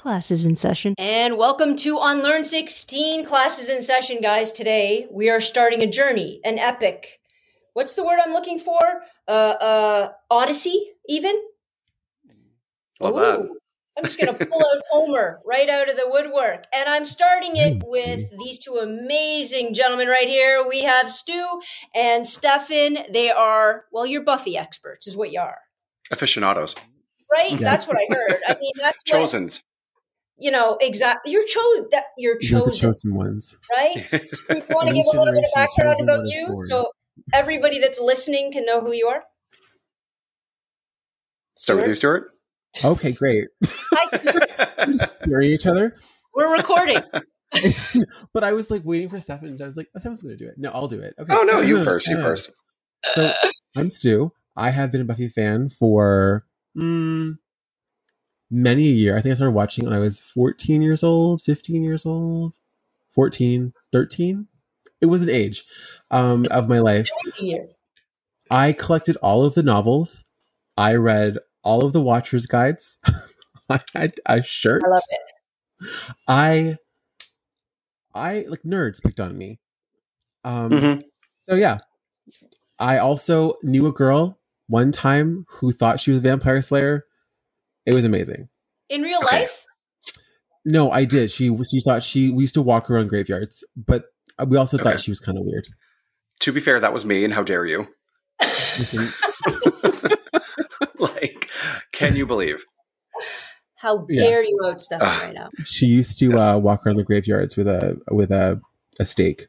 Classes in session. And welcome to Unlearn 16 classes in session, guys. Today we are starting a journey, an epic. What's the word I'm looking for? Uh, uh, Odyssey, even? Love that. I'm just going to pull out Homer right out of the woodwork. And I'm starting it with these two amazing gentlemen right here. We have Stu and Stefan. They are, well, you're Buffy experts, is what you are. Aficionados. Right? Yes. That's what I heard. I mean, that's what, Chosens. You know, exactly. You're chosen. That you're You're the chosen, chosen ones. right? If you want to give a little bit of background about you, born. so everybody that's listening can know who you are. Start with you, Stuart. Okay, great. Hi, Stu. We're just each other. We're recording. but I was like waiting for Stefan. And I was like, oh, Stefan's going to do it. No, I'll do it. Okay. Oh no, you first. You Yeah. first. So I'm Stu. I have been a Buffy fan for mm, many a year. I think I started watching when I was 14 years old, 15 years old, 14, 13. It was an age um, of my life. I collected all of the novels. I read all of the Watcher's guides. I had a shirt. I love it. I, I like nerds picked on me. Um, Mhm. So yeah, I also knew a girl one time who thought she was a vampire slayer. It was amazing. In real Okay. life, No, I did. She she thought she we used to walk around graveyards, but we also Okay. thought she was kind of weird. To be fair, that was me, and how dare you? Like, can you believe? how Yeah. dare you out Stefan Ah. right now? she used to Yes. uh, walk around the graveyards with a with a a stake.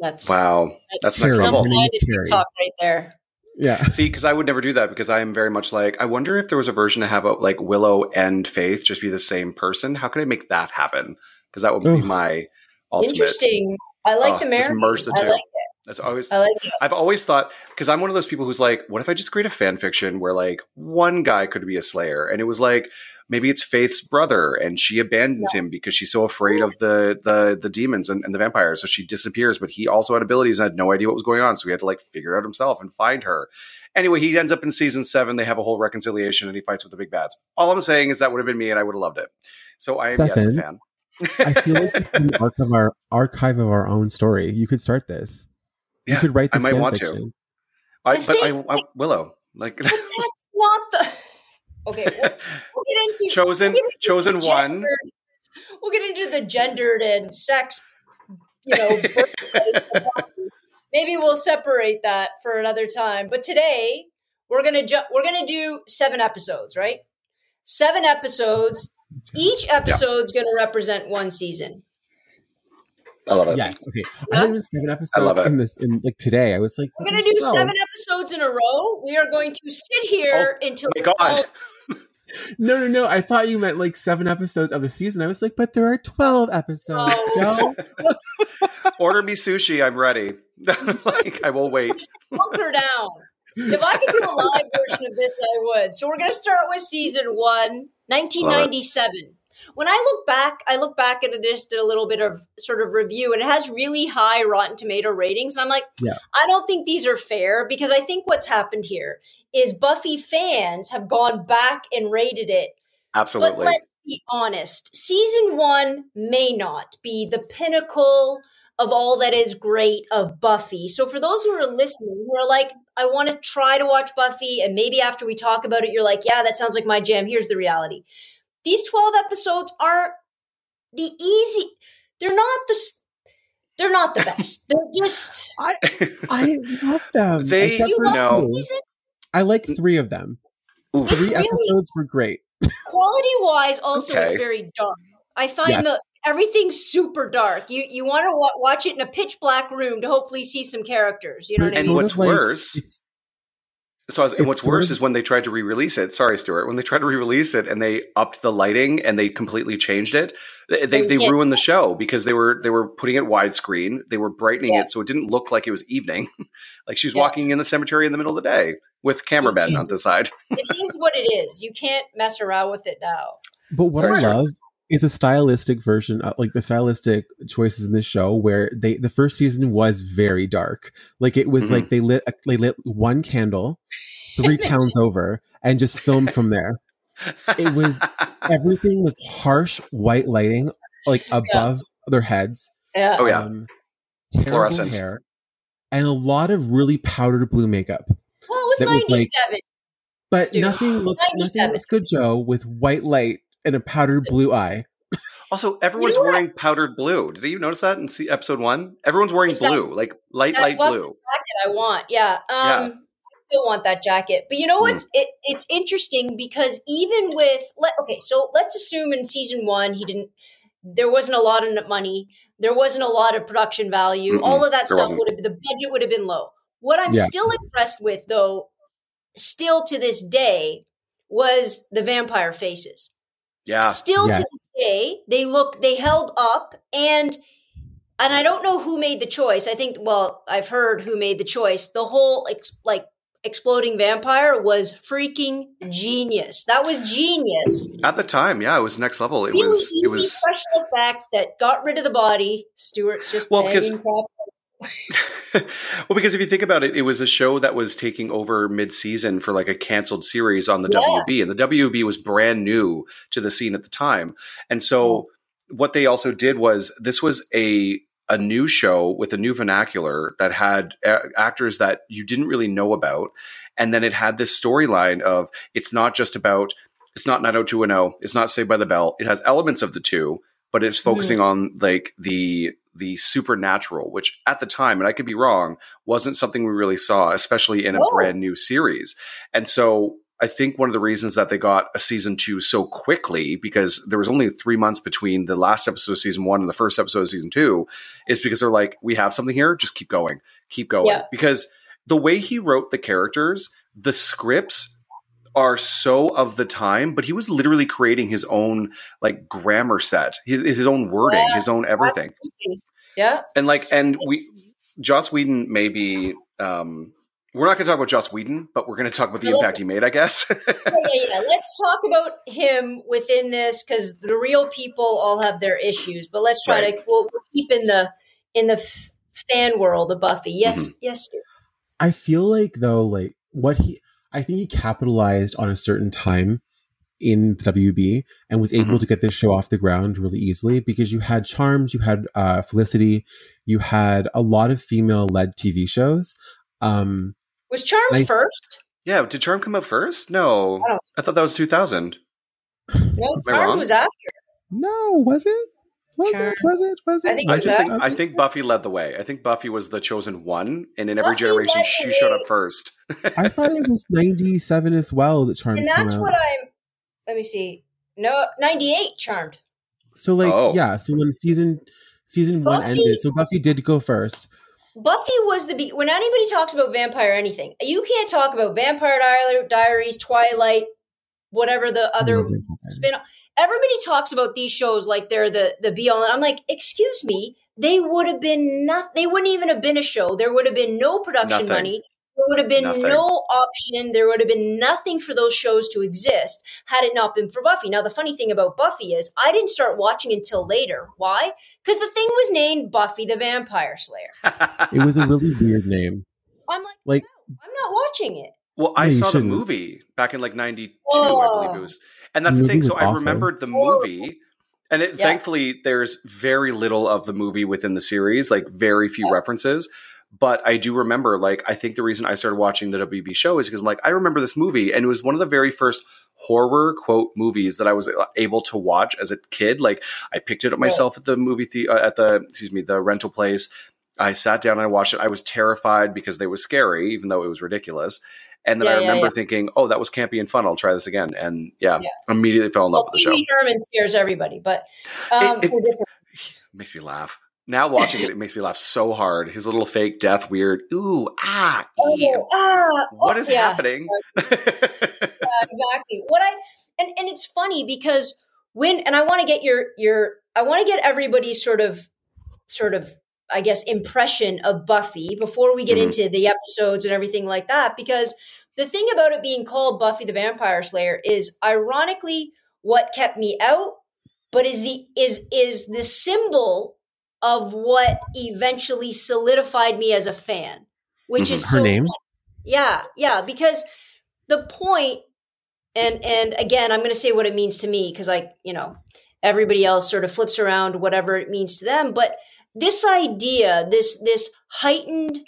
That's Wow, That's, that's next Terry. some. Her name kind is of Terry. TikTok right there. Yeah, See, because I would never do that because I am very much like I wonder if there was a version to have a, like Willow and Faith just be the same person. How could I make that happen? Because that would be Ugh. my ultimate. Interesting. I like Oh, the just marriage. merge the I two. like it. That's always I like it. I've always thought because I'm one of those people who's like, what if I just create a fan fiction where like one guy could be a Slayer, and it was like maybe it's Faith's brother, and she abandons him because she's so afraid of the the the demons and, and the vampires, so she disappears. But he also had abilities and had no idea what was going on, so he had to like figure it out himself and find her. Anyway, he ends up in season seven. They have a whole reconciliation, and he fights with the big bads. All I'm saying is that would have been me, and I would have loved it. So I am yes a fan. I feel like it's an arc of our archive of our own story. You could start this. yeah, you could write this. I might fan want to. I, but I, I Willow like But that's not the. Okay, we'll, we'll get into chosen we'll get into chosen one. We'll get into the gendered and sex. You know, maybe we'll separate that for another time. But today we're gonna ju- we're gonna do seven episodes, right? Seven episodes. Each episode's gonna represent one season. I love it. Yes. Okay. I thought it seven episodes love it. in this in like today. I was like, We're gonna do 12. seven episodes in a row. We are going to sit here oh until Oh my God. No, no, no. I thought you meant like seven episodes of the season. I was like, but there are twelve episodes, Oh. Joe. Order me sushi. I'm ready. like I will wait. hunker down. If I could do a live version of this, I would. So we're going to start with season one, 1997. When I look back, I look back at it, just did a little bit of sort of review, and it has really high Rotten Tomato ratings. And I'm like, Yeah. I don't think these are fair because I think what's happened here is Buffy fans have gone back and rated it Absolutely. but let's be honest. Season one may not be the pinnacle of all that is great of Buffy. So for those who are listening, who are like, I want to try to watch Buffy, and maybe after we talk about it, you're like, yeah, that sounds like my jam. Here's the reality. These 12 episodes aren't the easy, they're not the they're not the best. They're just I love them. They- except you for love no. the season? I like mm. three of them. Oof. Three Really? episodes were great. quality wise also it's very dark i find Yes. the everything's super dark you you want to wa- watch it in a pitch black room to hopefully see some characters you know But what i mean sort what's like- worse- it's- So, I was, and what's worse of- is when they tried to re-release it. Sorry, Stuart. When they tried to re-release it and they upped the lighting and they completely changed it, they they, they Yeah. ruined the show because they were they were putting it widescreen. They were brightening Yeah. it so it didn't look like it was evening, like she was Yeah. walking in the cemetery in the middle of the day with cameramen on the side. it is what it is you can't mess around with it now But what Sorry, I love is a stylistic version, of, like the stylistic choices in this show, where they the first season was very dark. Like it was Mhm. like they lit they lit one candle three towns over and just filmed from there. It was everything was harsh white lighting, like above their heads. Yeah. Oh, yeah. Um, Fluorescence. hair, and a lot of really powdered blue makeup. Well, it was that was like- 97. But nothing looks nothing 97. looks good, Joe, with white light and a powdered blue eye. Also, everyone's You know wearing powdered blue. Did you notice that in see episode one? Everyone's wearing Is that- blue, like light, that light blue. jacket I want. Yeah. Um Yeah. I still want that jacket. But you know what? what's it, it's interesting because even with let okay, so let's assume in season 1 he didn't there wasn't a lot of money. There wasn't a lot of production value. Mm-mm, All of that stuff wasn't. would have the budget would have been low. What I'm Yeah. still impressed with though still to this day was the vampire faces. Yeah, Still to this day, they look they held up and and I don't know who made the choice. I think well, I've heard who made the choice. The whole ex- like exploding vampire was freaking genius. That was genius. at the time, yeah, it was next level. It really was, easy it was. special effect that got rid of the body. Stuart's just Well, because- crap. well, because if you think about it, it was a show that was taking over mid-season for like a canceled series on the Yeah. WB, and the WB was brand new to the scene at the time. And so, what they also did was this was a a new show with a new vernacular that had a- actors that you didn't really know about, and then it had this storyline of it's not just about it's not 90210, it's not Saved by the Bell. It has elements of the two, but it's mm-hmm. focusing on like the the supernatural, which at the time, and I could be wrong, wasn't something we really saw, especially in a brand new series. And so I think one of the reasons that they got a season two so quickly, because there was only three months between the last episode of season one and the first episode of season two, is because they're like, we have something here, just keep going, keep going. Yeah. Because the way he wrote the characters, the scripts are so of the time, but he was literally creating his own like grammar set, his, his own wording, Yeah. his own everything Absolutely. Yeah. and like and we joss whedon maybe um we're not going to talk about joss whedon but we're going to talk about the No, impact he made i guess yeah, yeah, yeah. Let's talk about him within this because the real people all have their issues. But let's try Right. to we'll, we'll keep in the in the f- fan world of Buffy. Yes, Mm-hmm. yes, Stu. I feel like though, like what he, I think he capitalized on a certain time in WB and was able Mhm. to get this show off the ground really easily because you had Charms, you had uh, Felicity, you had a lot of female-led TV shows. Um, Was Charm I- first? yeah did charm come out first no I i thought that was 2000 No, Charm was after. no, was it? Was Charm. it? Was it? Was it? I think i just think i think buffy led the way i think buffy was the chosen one and in every Buffy generation she showed up first I thought it was '97 as well that Charmed and that's what I'm. Let me see. No, ninety eight. Charmed. so like, Oh. yeah. So when season season one ended, so Buffy did go first. Buffy was the be- when anybody talks about vampire anything, you can't talk about Vampire Diaries, Twilight, whatever the other Love vampires. spin. Everybody talks about these shows like they're the the be all. And I'm like, excuse me, they would have been nothing. They wouldn't even have been a show. There would have been no production Nothing. money. There would have been Nothing. no option. There would have been nothing for those shows to exist had it not been for Buffy. Now, the funny thing about Buffy is I didn't start watching until later. Why? Because the thing was named Buffy the Vampire Slayer. It was a really weird name. I'm like, Like- no, I'm not watching it. Well, I No, saw the shouldn't. movie back in like '92, I Oh. believe it was, and that's The the, thing. So was I remembered the movie, and it, Yeah. thankfully there's very little of the movie within the series, like very few Yeah. references. But I do remember, like, I think the reason I started watching the WB show is because I'm like, I remember this movie, and it was one of the very first horror quote movies that I was able to watch as a kid. Like, I picked it up myself at the movie the uh, at the excuse me the rental place. I sat down and I watched it. I was terrified because they was scary, even though it was ridiculous. And then Yeah, I remember yeah. thinking, "Oh, that was campy and fun. I'll try this again." And yeah, Yeah. immediately fell in love Well, with the show. Herman scares everybody, but um, It- it- It makes me laugh. Now watching it, it makes me laugh so hard. His little fake death, weird. Ooh, ah. Oh, ah, what oh, is yeah, happening? exactly. What I and and it's funny because when and I want to get your your I want to get everybody's sort of sort of I guess impression of Buffy before we get Mhm. into the episodes and everything like that because the thing about it being called Buffy the Vampire Slayer is ironically what kept me out but is the is is the symbol of what eventually solidified me as a fan which Mhm. is Her so name? funny. yeah yeah because the point and and again, I'm going to say what it means to me because I, you know, everybody else sort of flips around whatever it means to them. But this idea, this this heightened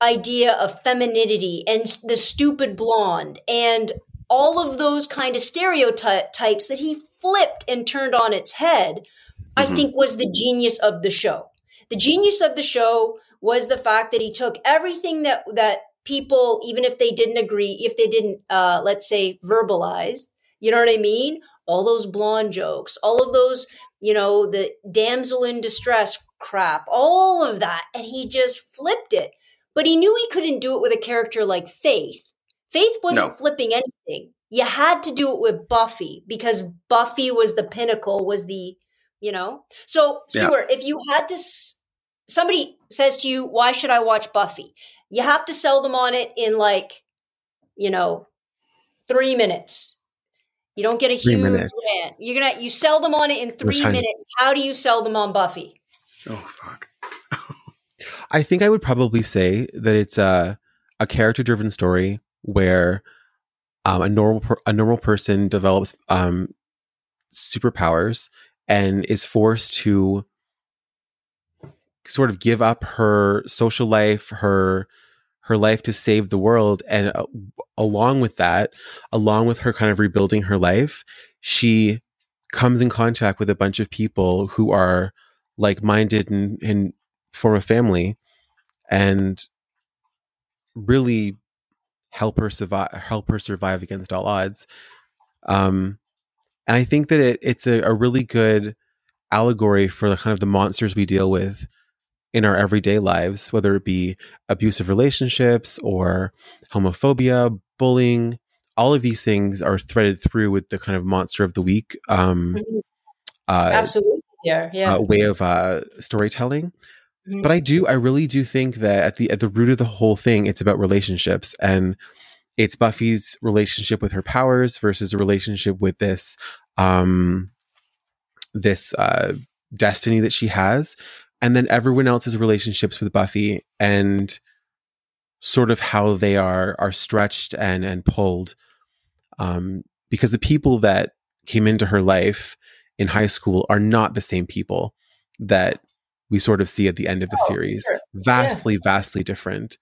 idea of femininity and the stupid blonde and all of those kind of stereotypes that he flipped and turned on its head, mm-hmm. I think was the genius of the show. The genius of the show was the fact that he took everything that that people, even if they didn't agree, if they didn't, uh, let's say, verbalize, you know what I mean? All those blonde jokes, all of those, you know, the damsel in distress crap, all of that, and he just flipped it. But he knew he couldn't do it with a character like Faith. Faith wasn't no. flipping anything. You had to do it with Buffy because Buffy was the pinnacle, was the, you know. So, Stuart, yeah. if you had to, somebody says to you, why should I watch Buffy? You have to sell them on it in like, you know, three minutes. You don't get a three huge minutes. rant. You're gonna you sell them on it in three minutes. How do you sell them on Buffy? Oh fuck. I think I would probably say that it's a a character driven story where um, a normal per- a normal person develops um, superpowers and is forced to sort of give up her social life, her her life to save the world, and uh, along with that, along with her kind of rebuilding her life, she comes in contact with a bunch of people who are like minded and, and form a family, and really help her survive help her survive against all odds um and i think that it, it's a, a really good allegory for the kind of the monsters we deal with in our everyday lives, whether it be abusive relationships or homophobia, bullying, all of these things are threaded through with the kind of monster of the week um, mm-hmm. uh, absolutely yeah, yeah. Uh, way of uh, storytelling. Mm-hmm. But I do, I really do think that at the at the root of the whole thing, it's about relationships, and it's Buffy's relationship with her powers versus a relationship with this um, this uh, destiny that she has and then everyone else's relationships with Buffy and sort of how they are are stretched and and pulled um, because the people that came into her life in high school are not the same people that we sort of see at the end of the oh, series sure. vastly yeah. vastly different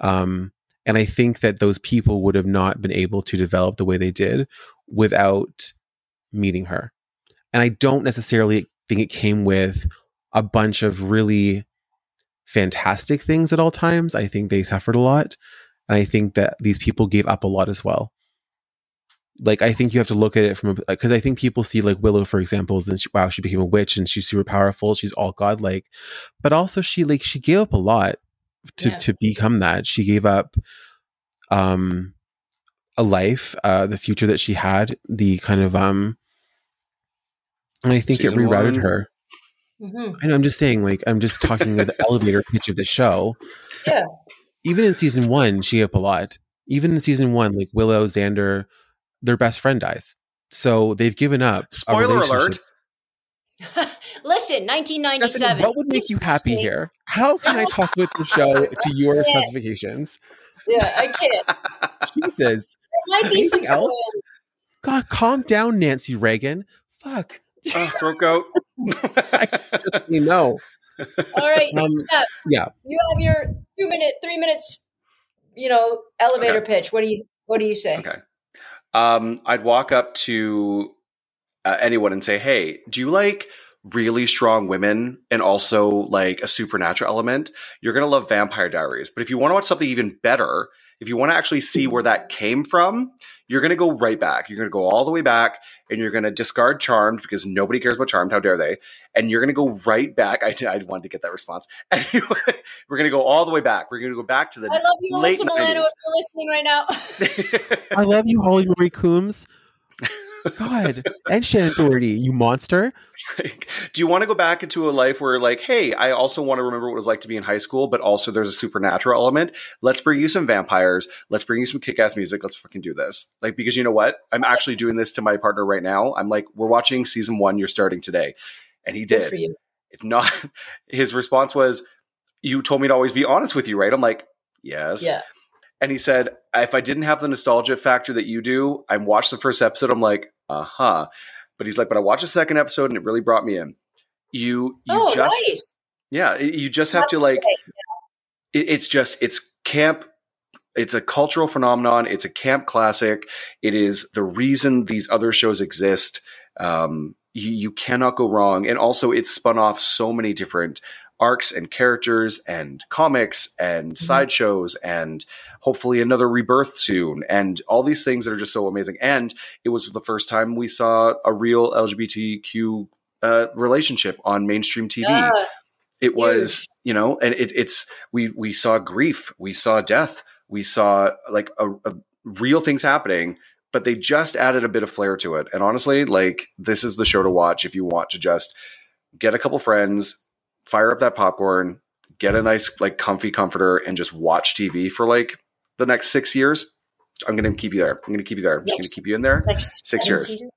um, and i think that those people would have not been able to develop the way they did without meeting her and i don't necessarily think it came with a bunch of really fantastic things at all times. I think they suffered a lot. And I think that these people gave up a lot as well. Like, I think you have to look at it from, a because I think people see like Willow, for example, and she, wow, she became a witch and she's super powerful. She's all godlike. But also, she like, she gave up a lot to, yeah. to become that. She gave up, um, a life, uh, the future that she had, the kind of, um, and I think Season it rerouted one. her. Mm-hmm. And I'm just saying, like, I'm just talking with the elevator pitch of the show. Yeah. Even in season one, she gave up a lot. Even in season one, like Willow, Xander, their best friend dies. So they've given up. Spoiler alert. Listen, 1997. Stephanie, what would make you happy here? How can I talk with the show to your specifications? Yeah, I can't. Jesus. There might be Anything else? God, calm down, Nancy Reagan. Fuck. Uh, throat goat. you know. All right. Um, yeah. You have your two minute, three minutes, you know, elevator okay. pitch. What do you What do you say? Okay. Um, I'd walk up to uh, anyone and say, "Hey, do you like?" really strong women and also like a supernatural element, you're going to love Vampire Diaries. But if you want to watch something even better, if you want to actually see where that came from, you're going to go right back. You're going to go all the way back and you're going to discard Charmed because nobody cares about Charmed. How dare they? And you're going to go right back. I, I wanted to get that response. Anyway, we're going to go all the way back. We're going to go back to the I love you, late Alyssa Milano, if you're listening right now. I love you, Holly Marie Combs. God, and Shannen Doherty, you monster. do you want to go back into a life where, like, hey, I also want to remember what it was like to be in high school, but also there's a supernatural element? Let's bring you some vampires. Let's bring you some kick ass music. Let's fucking do this. Like, because you know what? I'm actually doing this to my partner right now. I'm like, we're watching season one. You're starting today. And he did. If not, his response was, you told me to always be honest with you, right? I'm like, yes. Yeah and he said, "If I didn't have the nostalgia factor that you do, I watched the first episode. I'm like, uh huh." But he's like, "But I watched the second episode, and it really brought me in." You, you oh, just, nice. yeah, you just have to like. it, it's just it's camp it's a cultural phenomenon it's a camp classic it is the reason these other shows exist um, you, you cannot go wrong and also it's spun off so many different arcs and characters and comics and sideshows and hopefully another rebirth soon and all these things that are just so amazing. And it was the first time we saw a real lgbtq uh, relationship on mainstream tv Yeah. it was you know and it, it's we we saw grief we saw death we saw like a, a real things happening but they just added a bit of flair to it. And honestly like this is the show to watch if you want to just get a couple friends fire up that popcorn get a nice like comfy comforter and just watch tv for like the next six years i'm gonna keep you there i'm gonna keep you there i'm just gonna keep you in there Like Six years. seasons?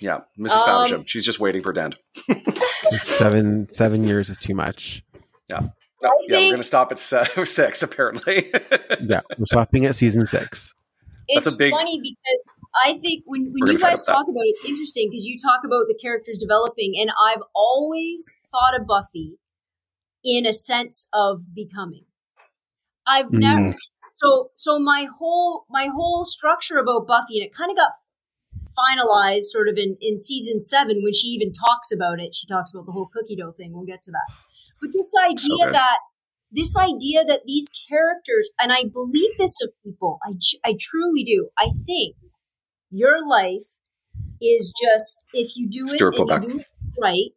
yeah mrs Um, Faversham. she's just waiting for dent seven seven years is too much. Yeah. I yeah we're gonna stop at se- six apparently Yeah, we're stopping at season six. That's it's a big- funny because I think when, when you guys talk about it, it's interesting because you talk about the characters developing, and I've always thought of Buffy in a sense of becoming. I've Mm. never so so my whole my whole structure about Buffy, and it kind of got finalized sort of in in season seven when she even talks about it. She talks about the whole cookie dough thing. We'll get to that. But this idea good. that this idea that these characters, and I believe this of people, I, I truly do. I think your life is just if you do it you do it right,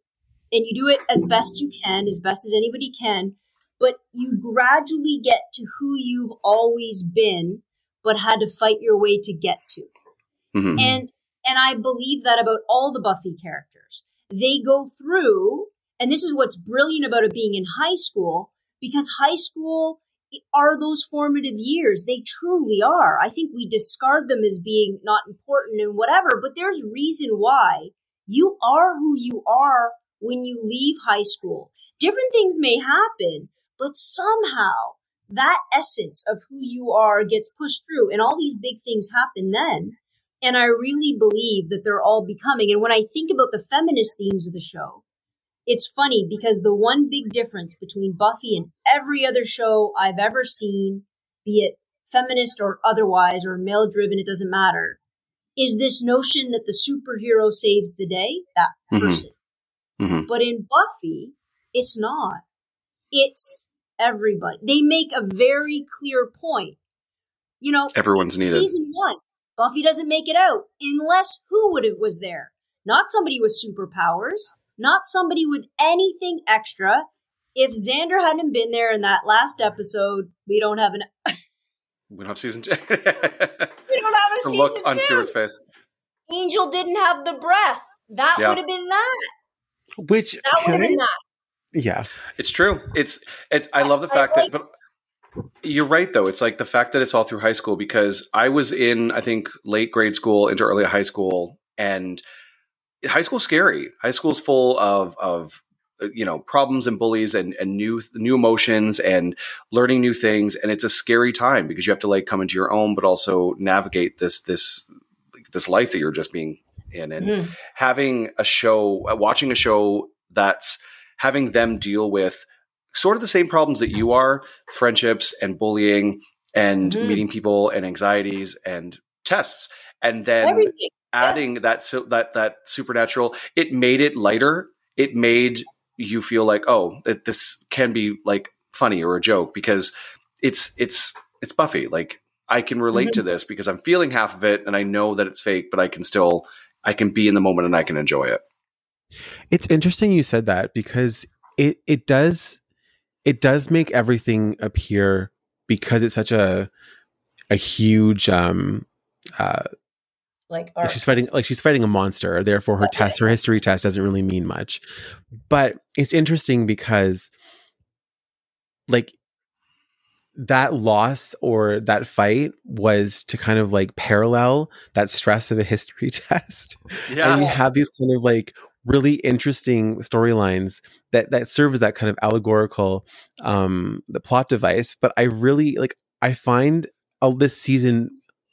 and you do it as best you can, as best as anybody can, but you gradually get to who you've always been, but had to fight your way to get to Mhm. and and I believe that about all the Buffy characters. They go through, and this is what's brilliant about it being in high school, because high school are those formative years. They truly are. I think we discard them as being not important and whatever, but there's reason why you are who you are when you leave high school. Different things may happen, but somehow that essence of who you are gets pushed through, and all these big things happen then. And I really believe that they're all becoming. And when I think about the feminist themes of the show, it's funny because the one big difference between Buffy and every other show I've ever seen, be it feminist or otherwise, or male driven, it doesn't matter, is this notion that the superhero saves the day, that Mhm. person. Mhm. But in Buffy, it's not. It's everybody. They make a very clear point. You know, Everyone's needed. Season one, Buffy doesn't make it out unless who would have was there? Not somebody with superpowers, not somebody with anything extra. If Xander hadn't been there in that last episode, we don't have an We don't have season two. we don't have a the season look on two. Stuart's face. Angel didn't have the breath. That Yeah. would have been that. Which That would have been that. yeah, It's true. It's it's. I love the I fact like- that, but you're right though. It's like the fact that it's all through high school because I was in I think late grade school into early high school, and high school's scary. High school's full of of uh, you know problems and bullies and and new new emotions and learning new things, and it's a scary time because you have to like come into your own, but also navigate this this this life that you're just being in and Mhm. having a show, uh, watching a show that's having them deal with sort of the same problems that you are friendships and bullying and Mhm. meeting people and anxieties and tests. And then Everything. Adding that, so that, that supernatural, it made it lighter. It made you feel like, oh, that this can be like funny or a joke because it's, it's, it's Buffy. Like I can relate to this because I'm feeling half of it and I know that it's fake, but I can still, I can be in the moment and I can enjoy it. it's interesting you said that because it it does it does make everything appear because it's such a a huge um uh Like, like our, she's fighting like she's fighting a monster therefore her Okay. test her history test doesn't really mean much but it's interesting because like that loss or that fight was to kind of like parallel that stress of a history test Yeah. and we have these kind of like really interesting storylines that that serve as that kind of allegorical um the plot device but i really like i find all this season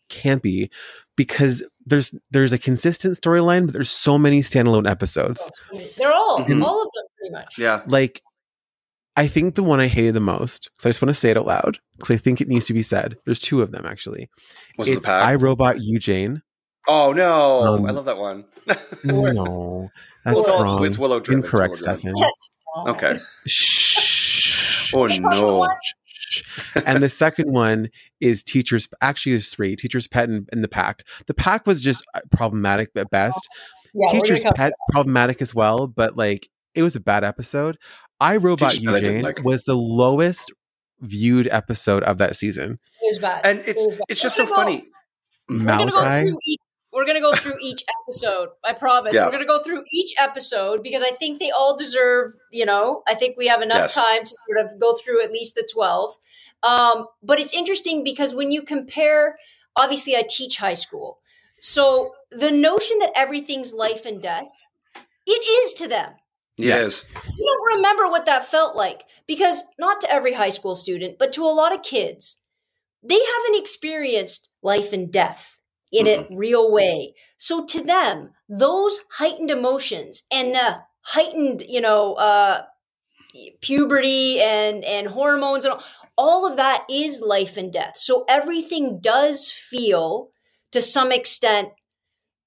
campy because there's there's a consistent storyline, but there's so many standalone episodes. They're all Mhm. all of them pretty much. Yeah. Like, I think the one I hated the most, because I just want to say it out loud, because I think it needs to be said. There's two of them actually. Was it the it's pack? I Robot You Jane. oh no, Um, I love that one. No, that's Well, wrong. It's Willow driven. Incorrect, Willow. Stefan. Okay. Shh. Oh no. And the second one is teachers. Actually, there's three: teachers' pet and, and the pack. The pack was just uh, problematic at best. Yeah, teachers' pet problematic as well, but like it was a bad episode. I Robot Teacher's Pet I didn't Eugene like. was the lowest viewed episode of that season. It was bad. And it's It was bad. it's just so go- funny. We're gonna go through each. We're gonna go through each episode. I promise. Yeah. We're gonna go through each episode because I think they all deserve. You know, I think we have enough Yes. time to sort of go through at least the twelve. Um, but it's interesting because when you compare, obviously, I teach high school, so the notion that everything's life and death, it is to them. Yes. It is. you don't remember what that felt like because not to every high school student, but to a lot of kids, they haven't experienced life and death in a real way. So to them, those heightened emotions and the heightened, you know, uh, puberty and and hormones and all, all of that is life and death. So everything does feel to some extent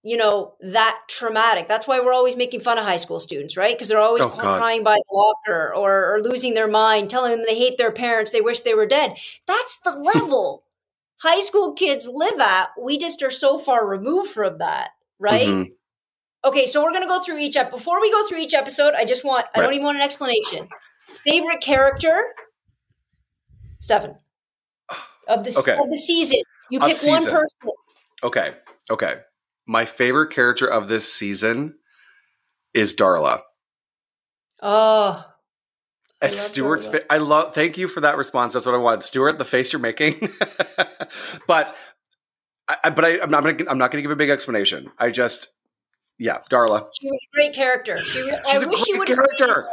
you know that traumatic. That's why we're always making fun of high school students right? Because they're always Oh, crying by the locker or, or losing their mind telling them they hate their parents they wish they were dead. That's the level high school kids live at we just are so far removed from that right Mhm. okay so we're going to go through each ep- before we go through each episode i just want i don't even want an explanation favorite character stefan of the, Okay. of the season you pick one person Okay. Okay. My favorite character of this season is Darla. oh I Stuart's. Darla. Fa- I love. Thank you for that response. That's what I wanted, Stuart. The face you're making, but, I, I- but I, I'm not. Gonna, I'm not going to give a big explanation. I just, yeah, Darla. She was a great character. She, re- She's I a wish she great would have stayed character.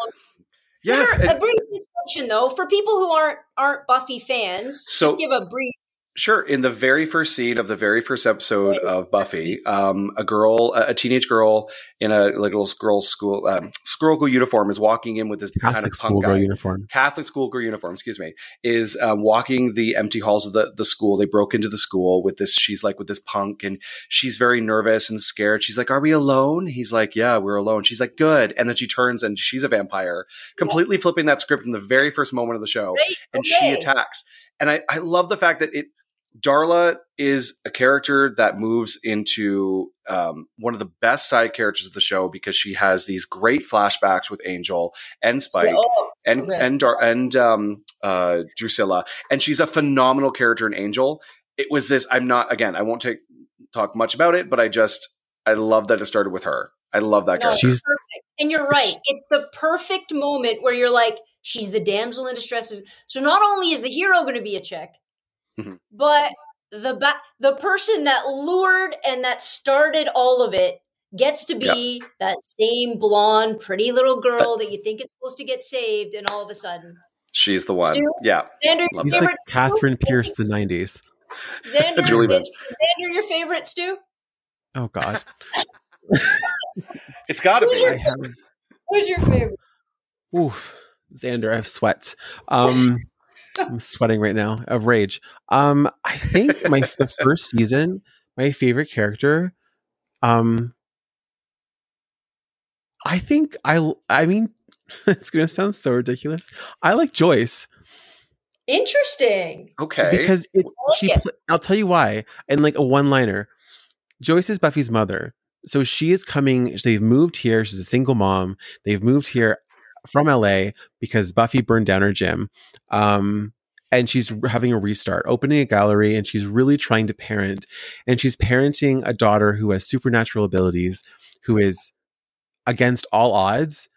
Yes, her and- a brief description though for people who aren't aren't Buffy fans. So- just give a brief. Sure. In the very first scene of the very first episode of Buffy, um, a girl, a a teenage girl in a like, little girl school, um, girl uniform is walking in with this kind Catholic of punk schoolgirl guy. uniform. Catholic schoolgirl uniform, excuse me, is um, walking the empty halls of the, the school. They broke into the school with this. She's like with this punk, and she's very nervous and scared. She's like, "Are we alone?" He's like, "Yeah, we're alone." She's like, "Good." And then she turns and she's a vampire, completely flipping that script in the very first moment of the show, Right? and Okay. she attacks. And I, I love the fact that it. Darla is a character that moves into um, one of the best side characters of the show because she has these great flashbacks with Angel and Spike Oh, and Okay. and Dar- and um uh Drusilla and she's a phenomenal character in Angel. It was this I'm not again, I won't take talk much about it, but I just I love that it started with her. I love that no, character. She's- perfect. And you're right. It's the perfect moment where you're like, she's the damsel in distress. So not only is the hero going to be a chick, Mhm. but the ba- the person that lured and that started all of it gets to be that same blonde, pretty little girl that you think is supposed to get saved, and all of a sudden, She's the one. Stu? Yeah. Xander, Love He's your like favorite Katherine Stu? Pierce, the '90s. Xander, Julie is, Xander your favorite, Stu? Oh God, It's got to Who's be. your- Who's your favorite? oof, Xander, I have sweats. Um, I'm sweating right now of rage. Um, I think my the first season, my favorite character, um, I think I, I mean, it's gonna sound so ridiculous. I like Joyce. Interesting. Okay. because it, I like she it. pl- i'll tell you why and like a one liner joyce is buffy's mother so she is coming they've moved here she's a single mom they've moved here from la because buffy burned down her gym um and she's having a restart opening a gallery and she's really trying to parent and she's parenting a daughter who has supernatural abilities who is against all odds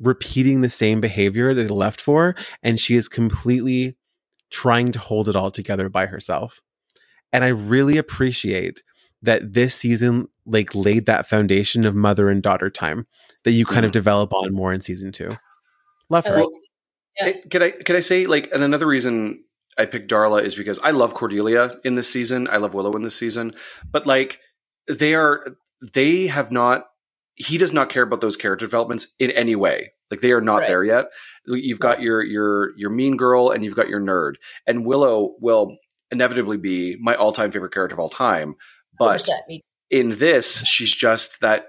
repeating the same behavior that they left for and she is completely trying to hold it all together by herself. And I really appreciate that this season like laid that foundation of mother and daughter time that you kind of Mhm. develop on more in season two. Love I her. like Yeah. It- can I can I say like and another reason I picked Darla is because I love Cordelia in this season. I love Willow in this season, but like they are, they have not. He does not care about those character developments in any way. Like they are not Right. there yet. You've got your your your mean girl and you've got your nerd, and Willow will inevitably be my all time favorite character of all time. But 100%, me too. in this, she's just that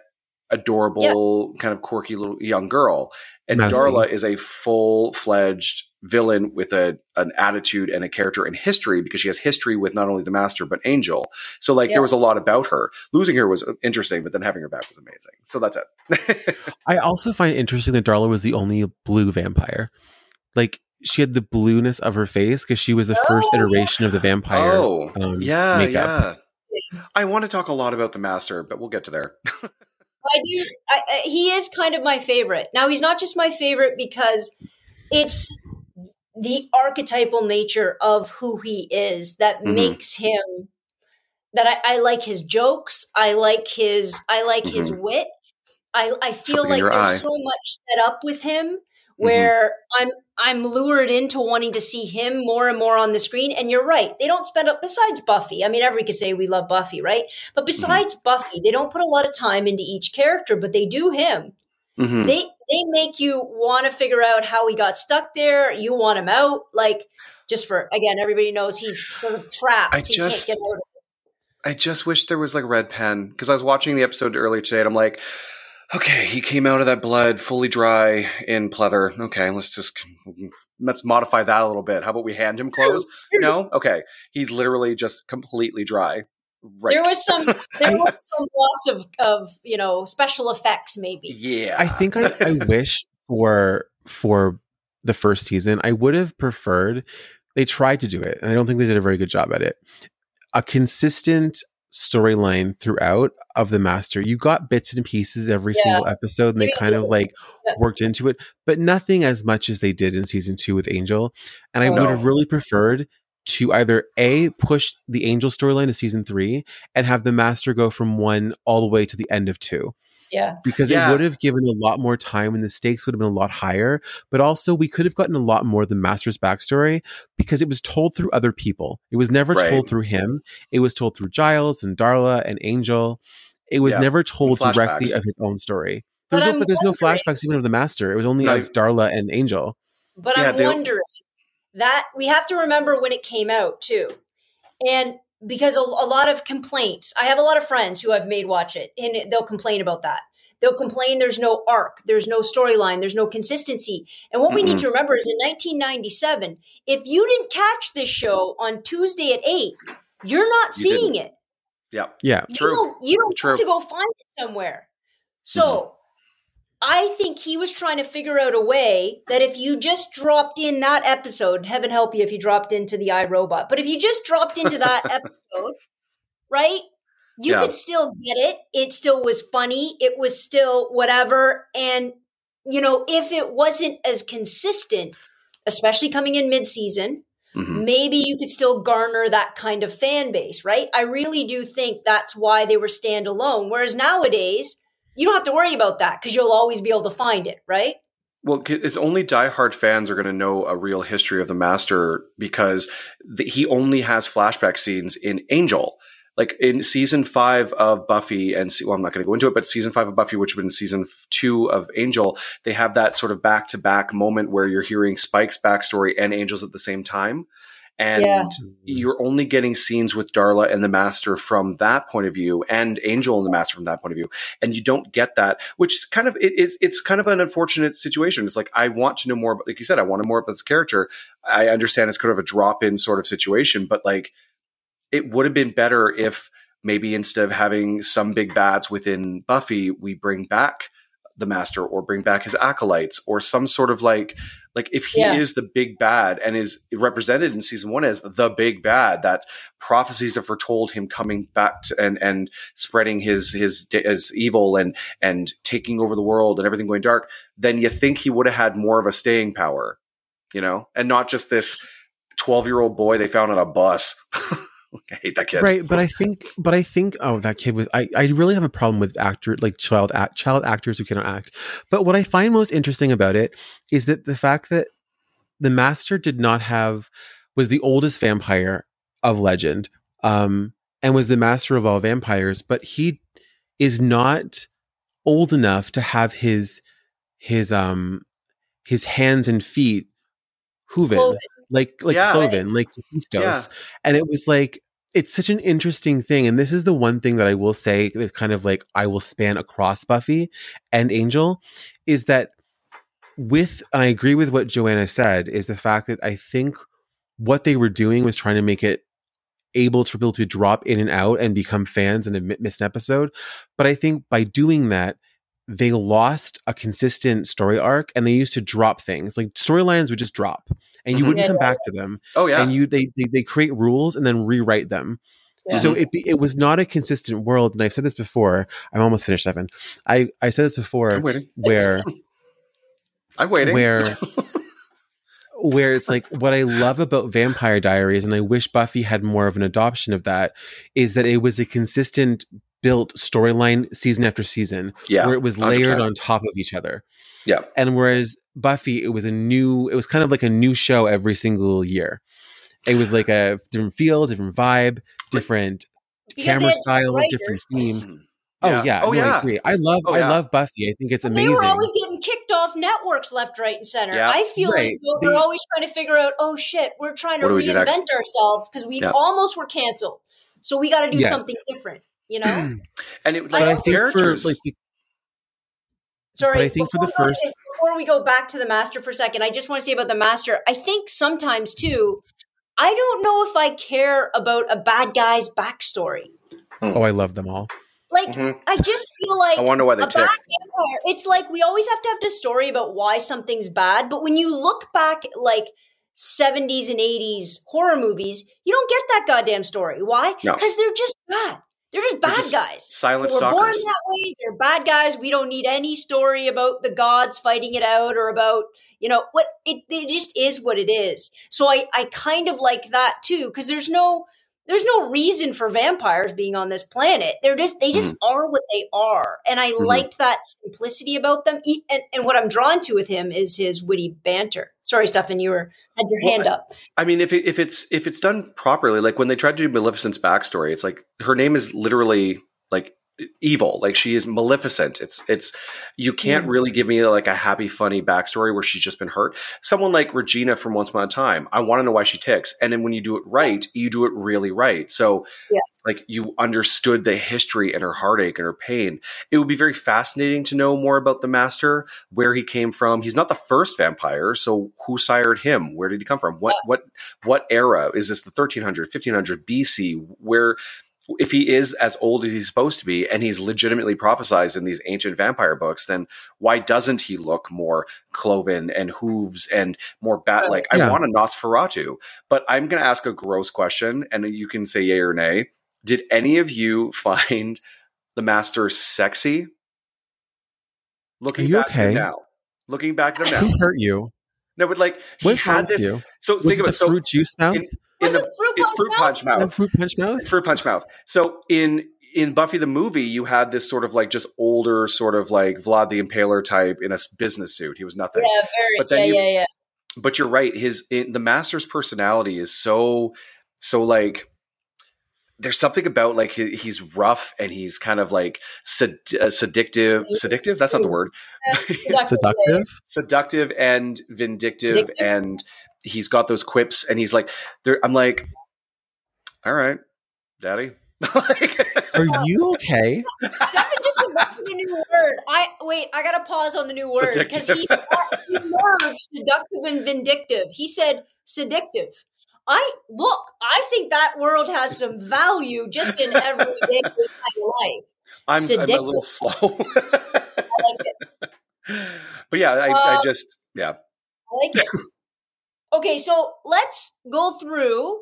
adorable, kind of quirky little young girl. And Mousy. Darla is a full fledged villain with a an attitude and a character and history because she has history with not only the master but Angel. So like Yeah. there was a lot about her. Losing her was interesting, but then having her back was amazing. So that's it. I also find interesting that Darla was the only blue vampire. Like she had the blueness of her face because she was the first Oh, yeah. iteration of the vampire. oh, um, yeah, makeup. yeah. I want to talk a lot about the master, but we'll get to there. I do. I, I, he is kind of my favorite. Now he's not just my favorite because it's the archetypal nature of who he is that Mhm. makes him. That I, I like his jokes. I like his. I like his wit. I I feel Something like there's eye. so much set up with him where I'm I'm lured into wanting to see him more and more on the screen. And you're right, they don't spend up besides Buffy. I mean, everybody could say we love Buffy, right? But besides Buffy, they don't put a lot of time into each character, but they do him. Mhm. They they make you want to figure out how he got stuck there. You want him out, like just for again, everybody knows he's sort of trapped. I he just- can't get out. of I just wish there was like red pen because I was watching the episode earlier today and I'm like, okay, he came out of that blood fully dry in pleather. Okay, let's just let's modify that a little bit. How about we hand him clothes? No, okay, he's literally just completely dry. Right. There was some there was some lots of of you know special effects maybe. yeah. I think I, I wish for for the first season, I would have preferred they tried to do it, and I don't think they did a very good job at it. A consistent storyline throughout of the master. You got bits and pieces every Yeah. single episode, and they Yeah. kind of like Yeah. worked into it, but nothing as much as they did in season two with Angel. And I Oh. would No. have really preferred to either a push the Angel storyline to season three and have the master go from one all the way to the end of two Yeah. because Yeah. it would have given a lot more time and the stakes would have been a lot higher. But also, we could have gotten a lot more of the master's backstory because it was told through other people. It was never Right. told through him. It was told through Giles and Darla and Angel. It was Yeah. never told directly of his own story. But There's no, but there's no flashbacks even of the master. It was only Not of Darla and Angel. But Yeah, I'm wondering that we have to remember when it came out too. And because a, a lot of complaints, I have a lot of friends who I've made watch it and they'll complain about that. They'll complain there's no arc, there's no storyline, there's no consistency. And what we need Mhm. to remember is in 1997, if you didn't catch this show on Tuesday at 8, you're not You seeing it. yeah. Yeah. You True. don't, you don't True. have to go find it somewhere. So I think he was trying to figure out a way that if you just dropped in that episode, heaven help you if you dropped into the iRobot, but if you just dropped into that episode, right? You Yeah. could still get it. It still was funny. It was still whatever. And, you know, if it wasn't as consistent, especially coming in mid season, Mhm. maybe you could still garner that kind of fan base, right? I really do think that's why they were standalone. Whereas nowadays, you don't have to worry about that because you'll always be able to find it, right? Well, it's only diehard fans are going to know a real history of the Master because th- he only has flashback scenes in Angel. Like in season five of Buffy, and well, I'm not going to go into it, but season five of Buffy, which would been season two of Angel, they have that sort of back to back moment where you're hearing Spike's backstory and Angel's at the same time. And Yeah. you're only getting scenes with Darla and the Master from that point of view, and Angel and the Master from that point of view, and you don't get that, which kind of it, it's it's kind of an unfortunate situation. It's like I want to know more, about, like you said, I want to know more about this character. I understand it's kind of a drop in sort of situation, but like it would have been better if maybe instead of having some big bads within Buffy, we bring back the Master or bring back his acolytes or some sort of like like if he Yeah. is the big bad and is represented in season one as the big bad that prophecies have foretold him coming back to, and and spreading his his his evil and and taking over the world and everything going dark then you think he would have had more of a staying power you know and not just this 12 year old boy they found on a bus i hate that kid Right, but I think, but I think, oh, that kid was. I, I really have a problem with actor, like child act, child actors who cannot act. But what I find most interesting about it is that the fact that the master did not have was the oldest vampire of legend, um, and was the master of all vampires. But he is not old enough to have his his um his hands and feet hooven Cloven. Like like Yeah. cloven like Hephaestus. Yeah. and it was like it's such an interesting thing and this is the one thing that i will say that kind of like i will span across buffy and angel is that with and i agree with what joanna said is the fact that i think what they were doing was trying to make it able for people to drop in and out and become fans and admit miss an episode but i think by doing that they lost a consistent story arc and they used to drop things like storylines would just drop and you Mhm. wouldn't Yeah, come yeah. back to them Oh yeah. and you they, they they create rules and then rewrite them Yeah. so it it was not a consistent world and i've said this before i'm almost finished evan i i said this before I'm before waiting. where I'm waiting. where where it's like what i love about vampire diaries and i wish buffy had more of an adoption of that is that it was a consistent built storyline season after season yeah. where it was layered 100%. on top of each other Yeah. and whereas buffy it was a new it was kind of like a new show every single year it was like a different feel different vibe different Because camera style different theme Mhm. oh yeah Oh no, I yeah. agree. I love Oh, I yeah. love Buffy. I think it's amazing. They were always getting kicked off networks left, right, and center. Yeah. I feel as Right. though they're always trying to figure out, oh shit, we're trying to What do we reinvent next? ourselves because we Yeah. almost were canceled. So we got to do Yes. something different, you know? And it but like I I think for like the, Sorry. But I think for the before- first- Before we go back to the master for a second, I just want to say about the master. I think sometimes too, I don't know if I care about a bad guy's backstory. oh, I love them all. Like, Mhm. I just feel like I wonder why they a tick. bad vampire. It's like we always have to have the story about why something's bad, but when you look back, like 70s and 80s horror movies, you don't get that goddamn story. Why? No. Because they're just bad. They're just They're bad just guys. Silent They were born stalkers. that way. They're bad guys. We don't need any story about the gods fighting it out or about you know what. It, it just is what it is. So I I kind of like that too because there's no there's no reason for vampires being on this planet. They're just they just are what they are, and I Mhm. liked that simplicity about them. E- And and what I'm drawn to with him is his witty banter. Sorry, Stefan, you were had your Well, hand up. I mean, if it, if it's if it's done properly, like when they tried to do Maleficent's backstory, it's like her name is literally like evil. Like she is Maleficent. It's it's you can't really give me like a happy, funny backstory where she's just been hurt. Someone like Regina from Once Upon a Time, I want to know why she ticks, and then when you do it right, you do it really right. So. Yeah. Like you understood the history and her heartache and her pain. It would be very fascinating to know more about the master, where he came from. He's not the first vampire, so who sired him? Where did he come from? What what what era is this? The 1300, 1500 BC? Where if he is as old as he's supposed to be and he's legitimately prophesized in these ancient vampire books, then why doesn't he look more cloven and hooves and more bat like? I want a Nosferatu, but I'm going to ask a gross question and you can say yay or nay. Did any of you find the master sexy? Looking Are you back at him okay? now. Looking back at him now. Who hurt you? No, but like he What's had this. you? So Was think it about the it. So fruit juice mouth? in, Was in it the, fruit it's punch fruit punch mouth. The fruit punch mouth? It's fruit punch mouth. So in in Buffy the movie, you had this sort of like just older, sort of like Vlad the Impaler type in a business suit. He was nothing. Yeah, very. But then yeah, you- yeah, yeah. But you're right. His in, the master's personality is so so like. There's something about like he, he's rough and he's kind of like sed, uh, seductive. He's Seductive? That's not the word. Seductive? seductive and vindictive, Vindictive? and he's got those quips and he's like there i'm like all right daddy Are you okay? Stefan just invented a new word. I wait. I gotta pause on the new word because he, he merged seductive and vindictive. He said seductive. I look. I think that world has some value just in everyday kind of life. I'm, I'm a Seductive. little slow I like it. but yeah I, I Uh, just yeah I like it. Okay, so let's go through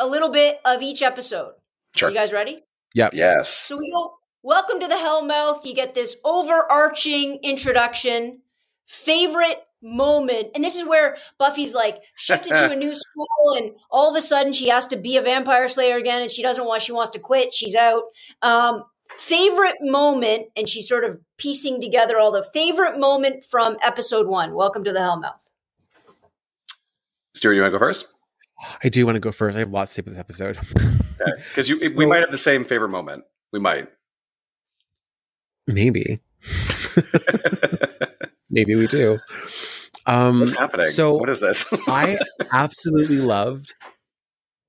a little bit of each episode. sure You guys ready? Yep. Yes So we go, welcome to the Hellmouth. You get this overarching introduction, favorite moment. And this is where Buffy's like shifted to a new school and all of a sudden she has to be a vampire slayer again and she doesn't want, she wants to quit. She's out. Um, favorite moment, and she's sort of piecing together all the favorite moment from episode one. Welcome to the Hellmouth. Stuart you want to go first I do want to go first. I have lots to say about this episode. Because So- we might have the same favorite moment. We might. Maybe. Maybe we do. Um, What's happening? So what is this? I absolutely loved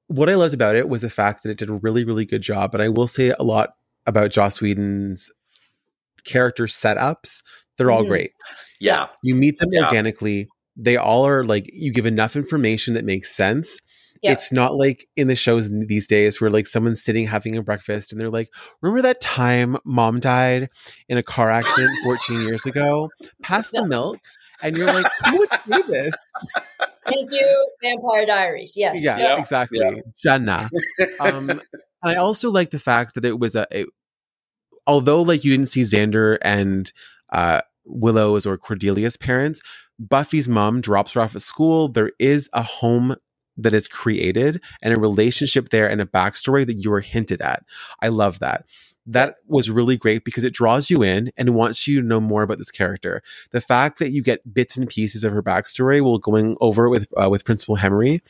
what I loved about it was the fact that it did a really, really good job. And I will say a lot about Joss Whedon's character setups. They're all Mhm. great. yeah. You meet them Yeah. organically. They all are like you give enough information that makes sense. Yeah. It's not like in the shows these days where like someone's sitting having a breakfast and they're like, "Remember that time mom died in a car accident 14 years ago? Pass the milk." And you're like, "Who would do this?" Thank you, Vampire Diaries. Yes. Yeah, Yeah. exactly. Yeah. Jenna. Um, and I also like the fact that it was a, a although like you didn't see Xander and uh, Willow's or Cordelia's parents, Buffy's mom drops her off at school. There is a home that is created and a relationship there and a backstory that you were hinted at. I love that. That was really great because it draws you in and wants you to know more about this character. The fact that you get bits and pieces of her backstory while going over with uh, with Principal Henry,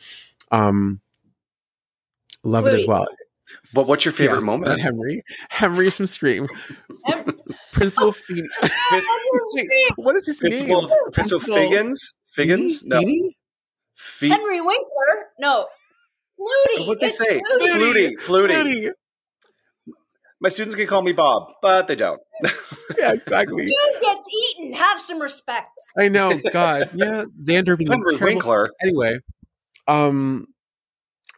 um, love it as well. But what's your favorite Yeah, moment? Henry. Henry's from Scream. Hem- Principal Phoenix. Wait, what is his Principal, name? Principal Principal- Figgins? Figgins? No. Fe- Henry Winkler? No. Flutie. What'd they It's say? Flutie. Flutie. Flutie. Flutie. My students can call me Bob, but they don't. Yeah, exactly. Dude gets eaten. Have some respect. I know. God. Yeah. Xander being Henry terrible. Winkler. Anyway, um,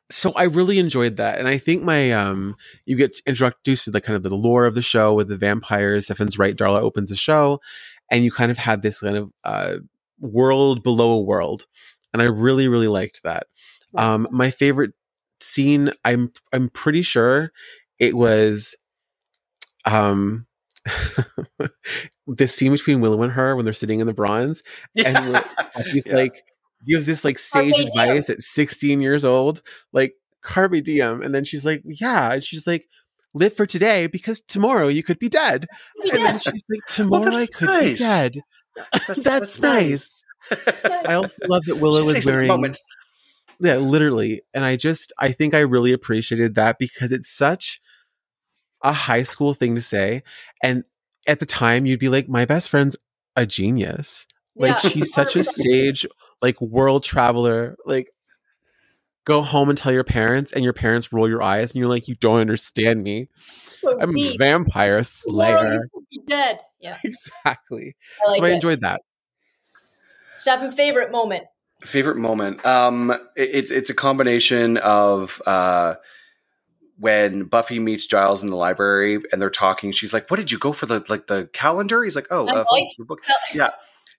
so I really enjoyed that, and I think my um, you get introduced to the kind of the lore of the show with the vampires. Stefan's right. Darla opens the show, and you kind of have this kind of uh world below a world, and I really really liked that. Um, my favorite scene, I'm I'm pretty sure it was, um, the scene between Willow and her when they're sitting in the bronze, and he's Yeah. like gives this like sage Carpe diem. advice at 16 years old, like carpe diem, and then she's like, yeah, and she's like. Live for today because tomorrow you could be dead. And then she's like, Tomorrow I could nice. be dead. That's, nice. I also love that Willow was wearing moment. yeah, literally. And I just I think I really appreciated that because it's such a high school thing to say. And at the time you'd be like, My best friend's a genius. Like Yeah. she's such a 100%. Sage, like world traveler. Like go home and tell your parents, and your parents roll your eyes, and you're like, You don't understand me. So I'm a vampire slayer. you dead. Yeah. exactly. I like so I it. enjoyed that. Stefan, favorite moment. Favorite moment. Um, it- it's it's a combination of uh, when Buffy meets Giles in the library and they're talking. She's like, "What did you go for the like the calendar?" He's like, "Oh, uh, wife- the book." Yeah,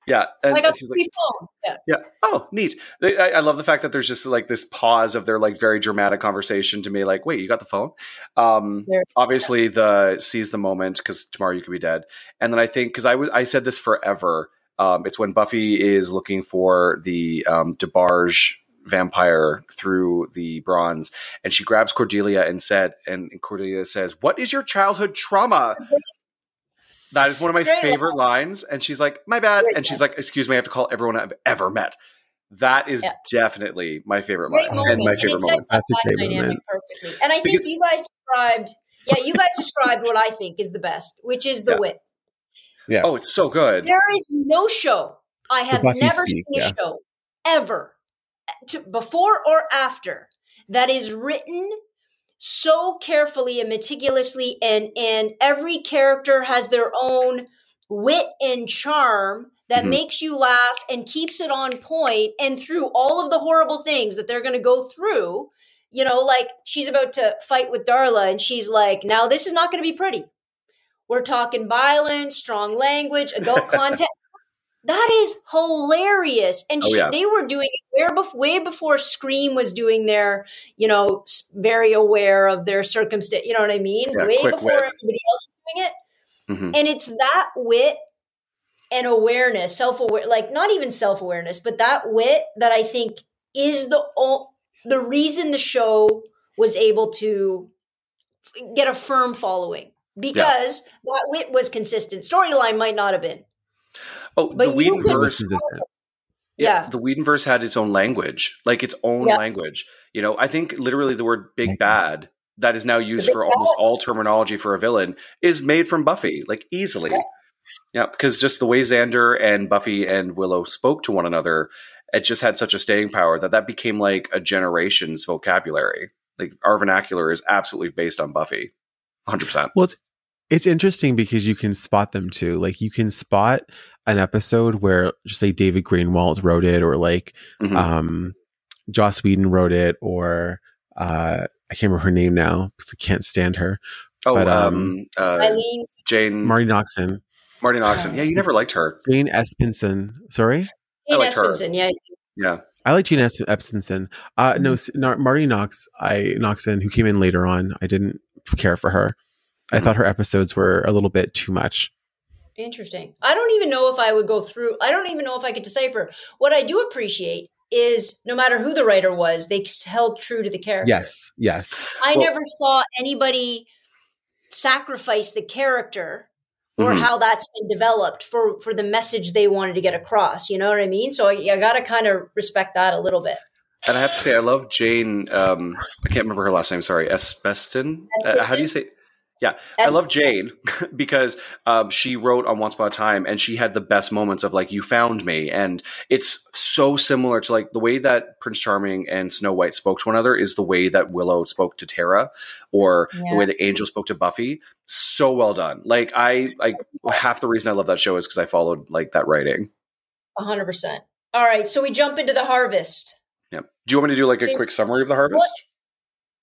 yeah. And I got she's like, phone. Yeah. Yeah. Oh, neat. I, I love the fact that there's just like this pause of their like very dramatic conversation to me, like, wait, you got the phone? Um, There- obviously, the seize the moment because tomorrow you could be dead. And then I think because I was I said this forever. Um, it's when Buffy is looking for the um, DeBarge vampire through the bronze, and she grabs Cordelia and said, and Cordelia says, "What is your childhood trauma?" That is one of my Great favorite lines. And she's like, my bad. Great And she's like, excuse me, I have to call everyone I've ever met. That is Yeah. definitely my favorite Great line moment. and my And favorite it moment. sets up That's that great dynamic moment. perfectly. And I think you guys described, yeah, you guys described what I think is the best, which is the Yeah. wit. Yeah. Oh, it's so good. There is no show I have never speak, seen a yeah. show ever, to, before or after, that is written so carefully and meticulously, and and every character has their own wit and charm that Mhm. makes you laugh and keeps it on point. And through all of the horrible things that they're going to go through, you know, like she's about to fight with Darla, and she's like, "Now this is not going to be pretty." We're talking violence, strong language, adult content. That is hilarious. And Oh, she, yeah. they were doing it way, bef- way before Scream was doing their, you know, very aware of their circumstance. You know what I mean? Yeah, way before wit. everybody else was doing it. Mhm. And it's that wit and awareness, self aware, like not even self awareness, but that wit that I think is the o- the reason the show was able to get a firm following because that wit was consistent. Storyline might not have been. Oh, But the you Whedon could- verse. Yeah. the Whedonverse had its own language, like its own Yeah. language. You know, I think literally the word "big bad" that is now used big for almost bad. all terminology for a villain is made from Buffy, like easily. Yeah. Yeah, because just the way Xander and Buffy and Willow spoke to one another, it just had such a staying power that that became like a generation's vocabulary. Like our vernacular is absolutely based on Buffy, hundred percent. Well, it's it's interesting because you can spot them too. Like you can spot an episode where just say David Greenwalt wrote it, or like Mhm. um, Joss Whedon wrote it, or uh, I can't remember her name now because I can't stand her. oh, but, um, um, uh, Eileen, Jane Marti Noxon, Marti Noxon. Yeah, you never liked her. Jane Espenson. Sorry, Jane like her. Espenson, yeah. Yeah, I like Jane Es- Espenson. Uh, no, s- Nar- Marty Knox, I Noxon, who came in later on. I didn't care for her. I thought her episodes were a little bit too much. Interesting. I don't even know if I would go through. I don't even know if I could decipher. What I do appreciate is no matter who the writer was, they held true to the character. Yes, yes. I Well- never saw anybody sacrifice the character or Mhm. how that's been developed for for the message they wanted to get across. You know what I mean? So I, I got to kind of respect that a little bit. and I have to say, I love Jane. Um, I can't remember her last name. Sorry, Espeston. Uh, how do you say? Yeah, I love Jane because um, she wrote on Once Upon a Time, and she had the best moments of like "You found me," and it's so similar to like the way that Prince Charming and Snow White spoke to one another is the way that Willow spoke to Tara, or Yeah. the way that Angel spoke to Buffy. So well done. Like I, like half the reason I love that show is because I followed like that writing. hundred percent. All right, so we jump into the harvest. Yeah. Do you want me to do like a quick summary of the harvest? What?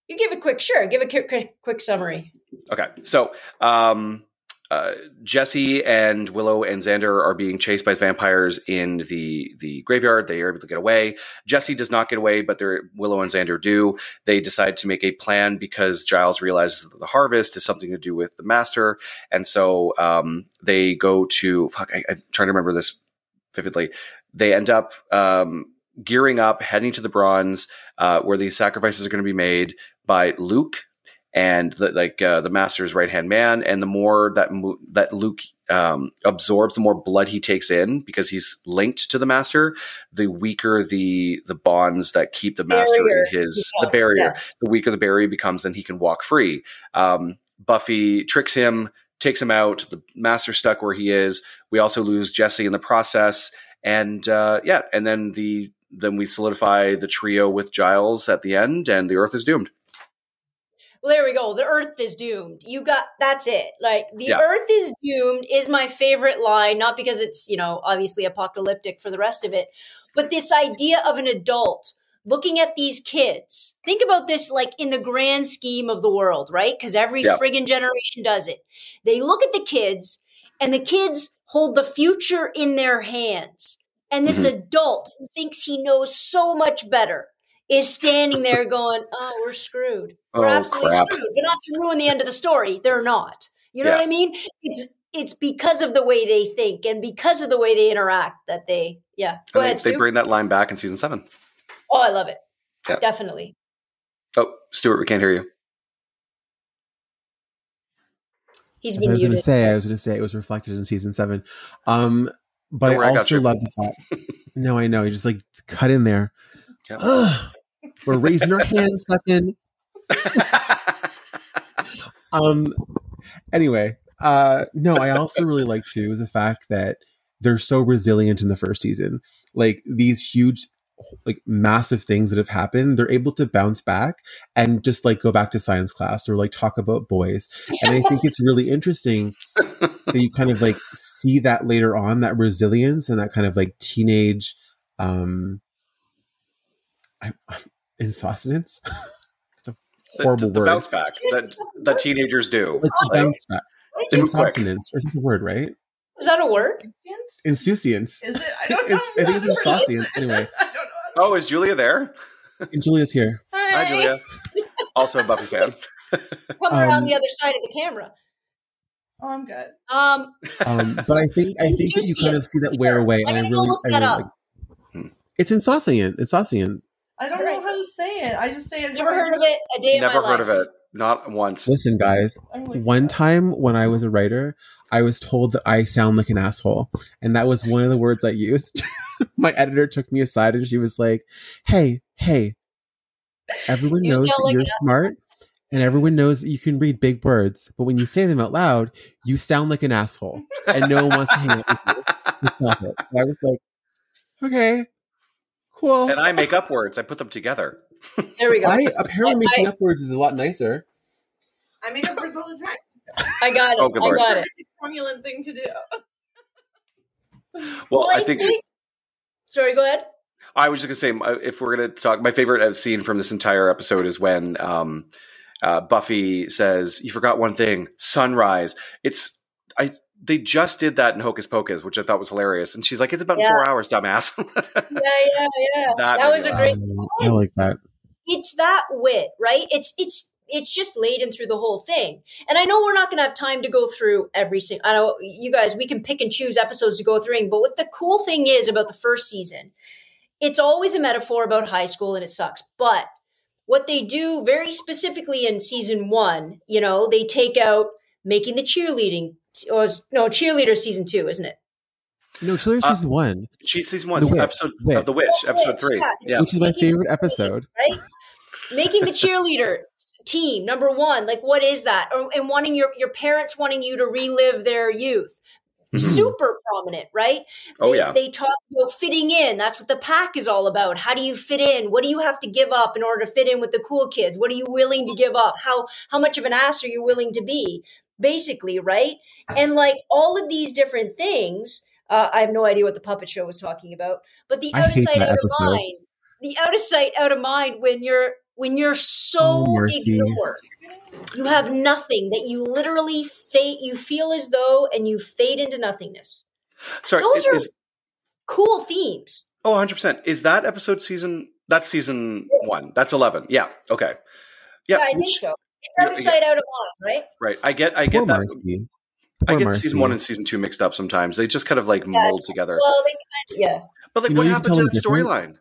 You give a quick, sure. Give a quick, quick, quick summary. Okay, so um, uh, Jesse and Willow and Xander are being chased by vampires in the the graveyard. They are able to get away. Jesse does not get away, but Willow and Xander do. They decide to make a plan because Giles realizes that the harvest is something to do with the Master, and so um, they go to. Fuck, I, I'm trying to remember this vividly. They end up um, gearing up, heading to the Bronze, uh, where these sacrifices are going to be made by Luke and the, like uh, the master's right hand man. And the more that Mo- that Luke um, absorbs, the more blood he takes in because he's linked to the master. The weaker the the bonds that keep the master Barrier in his becomes, the barrier. The weaker the barrier becomes, then he can walk free. Um, Buffy tricks him, takes him out. The master's stuck where he is. We also lose Jesse in the process, and uh, yeah, and then the then we solidify the trio with Giles at the end, and the Earth is doomed. Well, there we go. The earth is doomed. You got that's it. Like the Yeah. earth is doomed is my favorite line, not because it's, you know, obviously apocalyptic for the rest of it, but this idea of an adult looking at these kids. Think about this like in the grand scheme of the world, right? Because every Yeah. friggin' generation does it. They look at the kids and the kids hold the future in their hands. And this mm-hmm. adult who thinks he knows so much better is standing there going, "Oh, we're screwed. We're Oh, absolutely crap. screwed." But not to ruin the end of the story, they're not. You know Yeah. what I mean? It's it's because of the way they think and because of the way they interact that they, yeah. Go And ahead, they, they bring that line back in season seven. oh, I love it. Yeah. Definitely. Oh, Stuart, we can't hear you. He's That's been I was going to say. I was going to say it was reflected in season seven. Um, but Don't I worry, I also love the fact. no, I know. You just like cut in there. Yeah. We're raising our hands, Stefan. Um. Anyway, uh, no, I also really like too is the fact that they're so resilient in the first season. Like these huge, like massive things that have happened, they're able to bounce back and just like go back to science class or like talk about boys. And I think it's really interesting that you kind of like see that later on that resilience and that kind of like teenage um I, insouciance. it's a horrible the, the word. bounce back that that teenagers do. Like the bounce back. They move. Insouciance. Is this a word, right? Is that a word? Insouciance. Is it? I don't know. It's, I think it's insouciance. Anyway, I don't know. Oh, is Julia there? and Julia's here. Hi, Julia. Also a Buffy fan. Come around Um, the other side of the camera. Oh, I'm good. Um, Um, but I think I think that you kind of see that wear away, I and I really, look I that really up. like. It's insouciant. Insouciant. I don't Alright. know how to say it. I just say it. never heard of it a day Never in my heard life. of it. Not once. Listen, guys. Oh one time when I was a writer, I was told that I sound like an asshole, and that was one of the words I used. My editor took me aside and she was like, "Hey, hey, everyone You knows that like you're an smart." And everyone knows that you can read big words, but when you say them out loud, you sound like an asshole, and no one wants to hang out with you. Just stop it. And I was like, okay, cool. and I make up words. I put them together. There we go. I apparently I- making up words is a lot nicer. I make up words all the time. I got it. Oh, good I lord. got it. It's a cromulent thing to do. Well, I think Sorry, go ahead. I was just gonna say if we're gonna talk, my favorite uh, scene from this entire episode is when um, uh, Buffy says, "You forgot one thing: sunrise." It's I. They just did that in Hocus Pocus, which I thought was hilarious. And she's like, "It's about Yeah. four hours, dumbass." Yeah, yeah, yeah. That That, was a great. Um, I like that. It's that wit, right? It's it's it's just laden through the whole thing. And I know we're not going to have time to go through every single. I know you guys. We can pick and choose episodes to go through. But what the cool thing is about the first season, it's always a metaphor about high school, and it sucks. But what they do very specifically in season one, you know, they take out making the cheerleading. Or no, cheerleader season two, isn't it? No, cheerleader Uh, season one, She's season one, The Witch. episode Witch. of the Witch, Oh, episode Witch, three. yeah. Yeah, which is my Making- favorite episode. right? Making the cheerleader team number one, like what is that? Or, and wanting your your parents wanting you to relive their youth, Mhm. super prominent, right? Oh they, yeah. they talk about fitting in. That's what the pack is all about. How do you fit in? What do you have to give up in order to fit in with the cool kids? What are you willing to give up? How how much of an ass are you willing to be? Basically, right? And like all of these different things. Uh, I have no idea what the puppet show was talking about, but the I out of sight, out episode. of mind. The out of sight, out of mind when you're when you're so Oh, mercy. ignored. You have nothing that you literally fade. You feel as though, and you fade into nothingness. Sorry, those is, are- is- Cool themes. oh 100 percent. Is that episode season? That's season one. That's eleven. Yeah. Okay. Yeah. Yeah, I think which- so. It's out of yeah. sight, out of mind, right? Right. I get. I Poor get that. Marcy. I get Marcy. season one and season two mixed up sometimes. They just kind of like Yeah, mold together. Well, they kind of, yeah. But like, You know, what happened to them that storyline?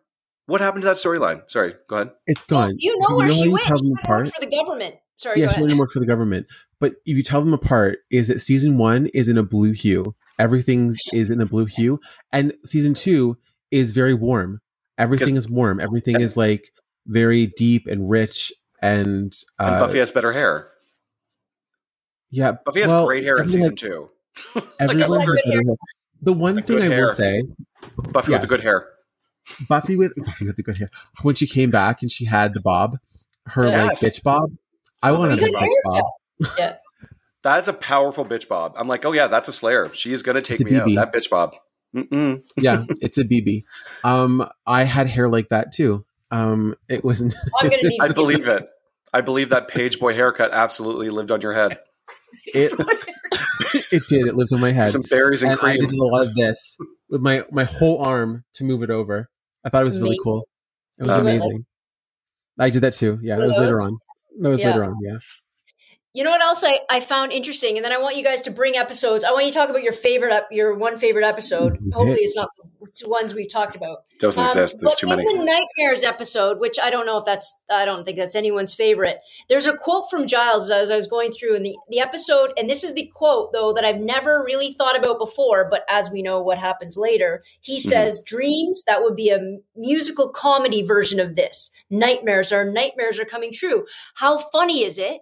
What happened to that storyline? Sorry, go ahead. It's gone. You know But where how she you went. tell She them went apart? work for the government. Sorry, yeah, go she ahead. only work for the government. But if you tell them apart, is that season one is in a blue hue. Everything is in a blue hue, and season two is very warm. Everything is warm. Everything is like very deep and rich, and, uh, And Buffy has better hair. yeah, Buffy has well, great hair in everyone season had- two. Everyone Like, has good better hair. The one Like thing good I will hair. say, Buffy with the good hair. Buffy with Buffy with the good hair. When she came back and she had the bob, her Yes. like bitch bob. I Oh, wanted a bitch haircut. bob. That's a powerful bitch bob. I'm like, oh yeah, that's a Slayer. She is gonna take It's a me out. That bitch bob. Mm-mm. yeah, it's a BB. Um, I had hair like that too. Um, it wasn't. I'm going to need I believe it. I believe that page boy haircut absolutely lived on your head. It it did. It lived on my head, Some berries and, and I did a lot of this with my my whole arm to move it over. I thought it was really Amazing. cool. It was Uh, amazing. I did that too. Yeah, that was later on. That was Yeah. later on. Yeah. You know what else I, I found interesting, and then I want you guys to bring episodes. I want you to talk about your favorite, ep- your one favorite episode. Mhm. Hopefully, it's not the ones we've talked about. Doesn't Um, exist. There's too many. the nightmares episode, which I don't know if that's, I don't think that's anyone's favorite. There's a quote from Giles as I was going through in the the episode, and this is the quote though that I've never really thought about before. But as we know, what happens later, he Mm-hmm. says, "Dreams that would be a musical comedy version of this. Nightmares are nightmares are coming true. How funny is it?"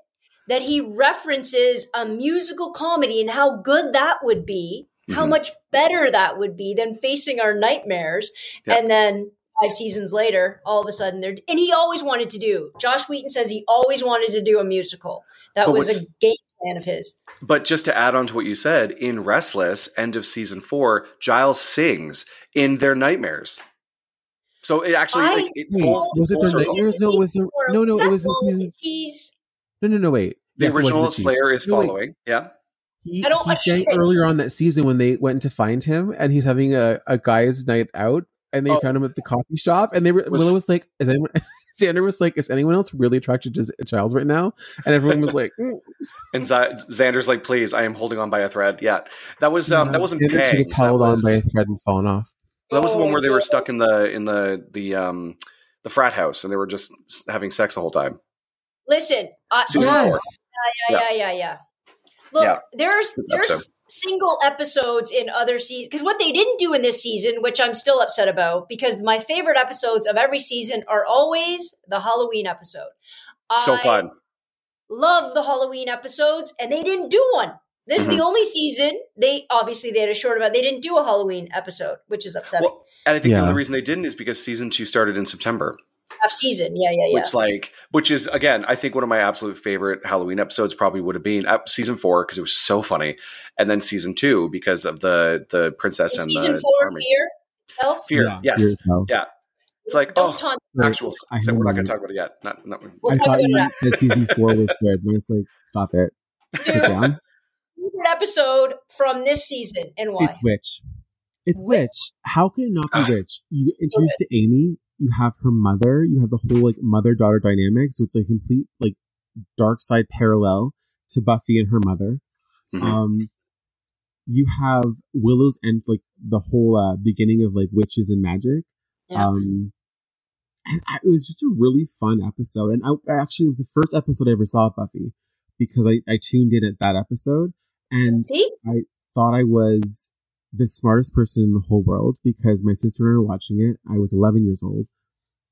That he references a musical comedy and how good that would be, how Mhm. much better that would be than facing our nightmares. Yeah. And then five seasons later, all of a sudden they're and he always wanted to do. Joss Whedon says he always wanted to do a musical. That But was a game plan of his. But just to add on to what you said, in Restless, end of season four, Giles sings in their nightmares. So it actually I like it Wait, was it full the nightmares? No, was the, no, no. It was in season. the Cheese? No, no, no. Wait. The Yes, original the. Slayer is No, wait. following. Yeah. He, I don't he sang earlier on that season when they went to find him and he's having a, a guy's night out and they Oh. found him at the coffee shop and they were Was- Willow was like, is anyone Xander was like, is anyone else really attracted to Z- Giles right now? And everyone was like, mm. And Z- Xander's like, please, I am holding on by a thread. Yeah. That was um Yeah, that wasn't Xander should have pegged. That on by a thread and fallen off. that was the one where they were stuck in the in the the um the frat house and they were just having sex the whole time. Listen, I, Season yeah, four. yeah, yeah, yeah, yeah. Look, Yeah. there's there's episode. single episodes in other seasons because what they didn't do in this season, which I'm still upset about, because my favorite episodes of every season are always the Halloween episode. So I fun. Love the Halloween episodes, and they didn't do one. This is Mm-hmm. the only season they obviously they had a short about. They didn't do a Halloween episode, which is upsetting. Well, and I think the only reason they didn't is because season two started in September. Half season, yeah, yeah, yeah. which like which is again i think one of my absolute favorite halloween episodes probably would have been uh, season four because it was so funny and then season two because of the the princess and season the four, army. Fear, Elf. fear Yeah, yes Fear. Yeah. it's like Don't oh taunt actual I so we're not going to talk about it yet not, not We'll I thought you that. said season four was good. And I was like, stop it. Sit favorite episode from this season and why? It's Witch. It's Witch. Witch. How can it not Ah. be Witch? You get introduced to Amy. You have her mother. You have the whole like mother daughter dynamic. So it's a complete like dark side parallel to Buffy and her mother. Mhm. Um, you have Willow's and like the whole uh, beginning of like witches and magic. Yeah. Um, and I, it was just a really fun episode. And I, I actually it was the first episode I ever saw of Buffy because I, I tuned in at that episode and See, thought I was the smartest person in the whole world because my sister and I were watching it. I was 11 years old,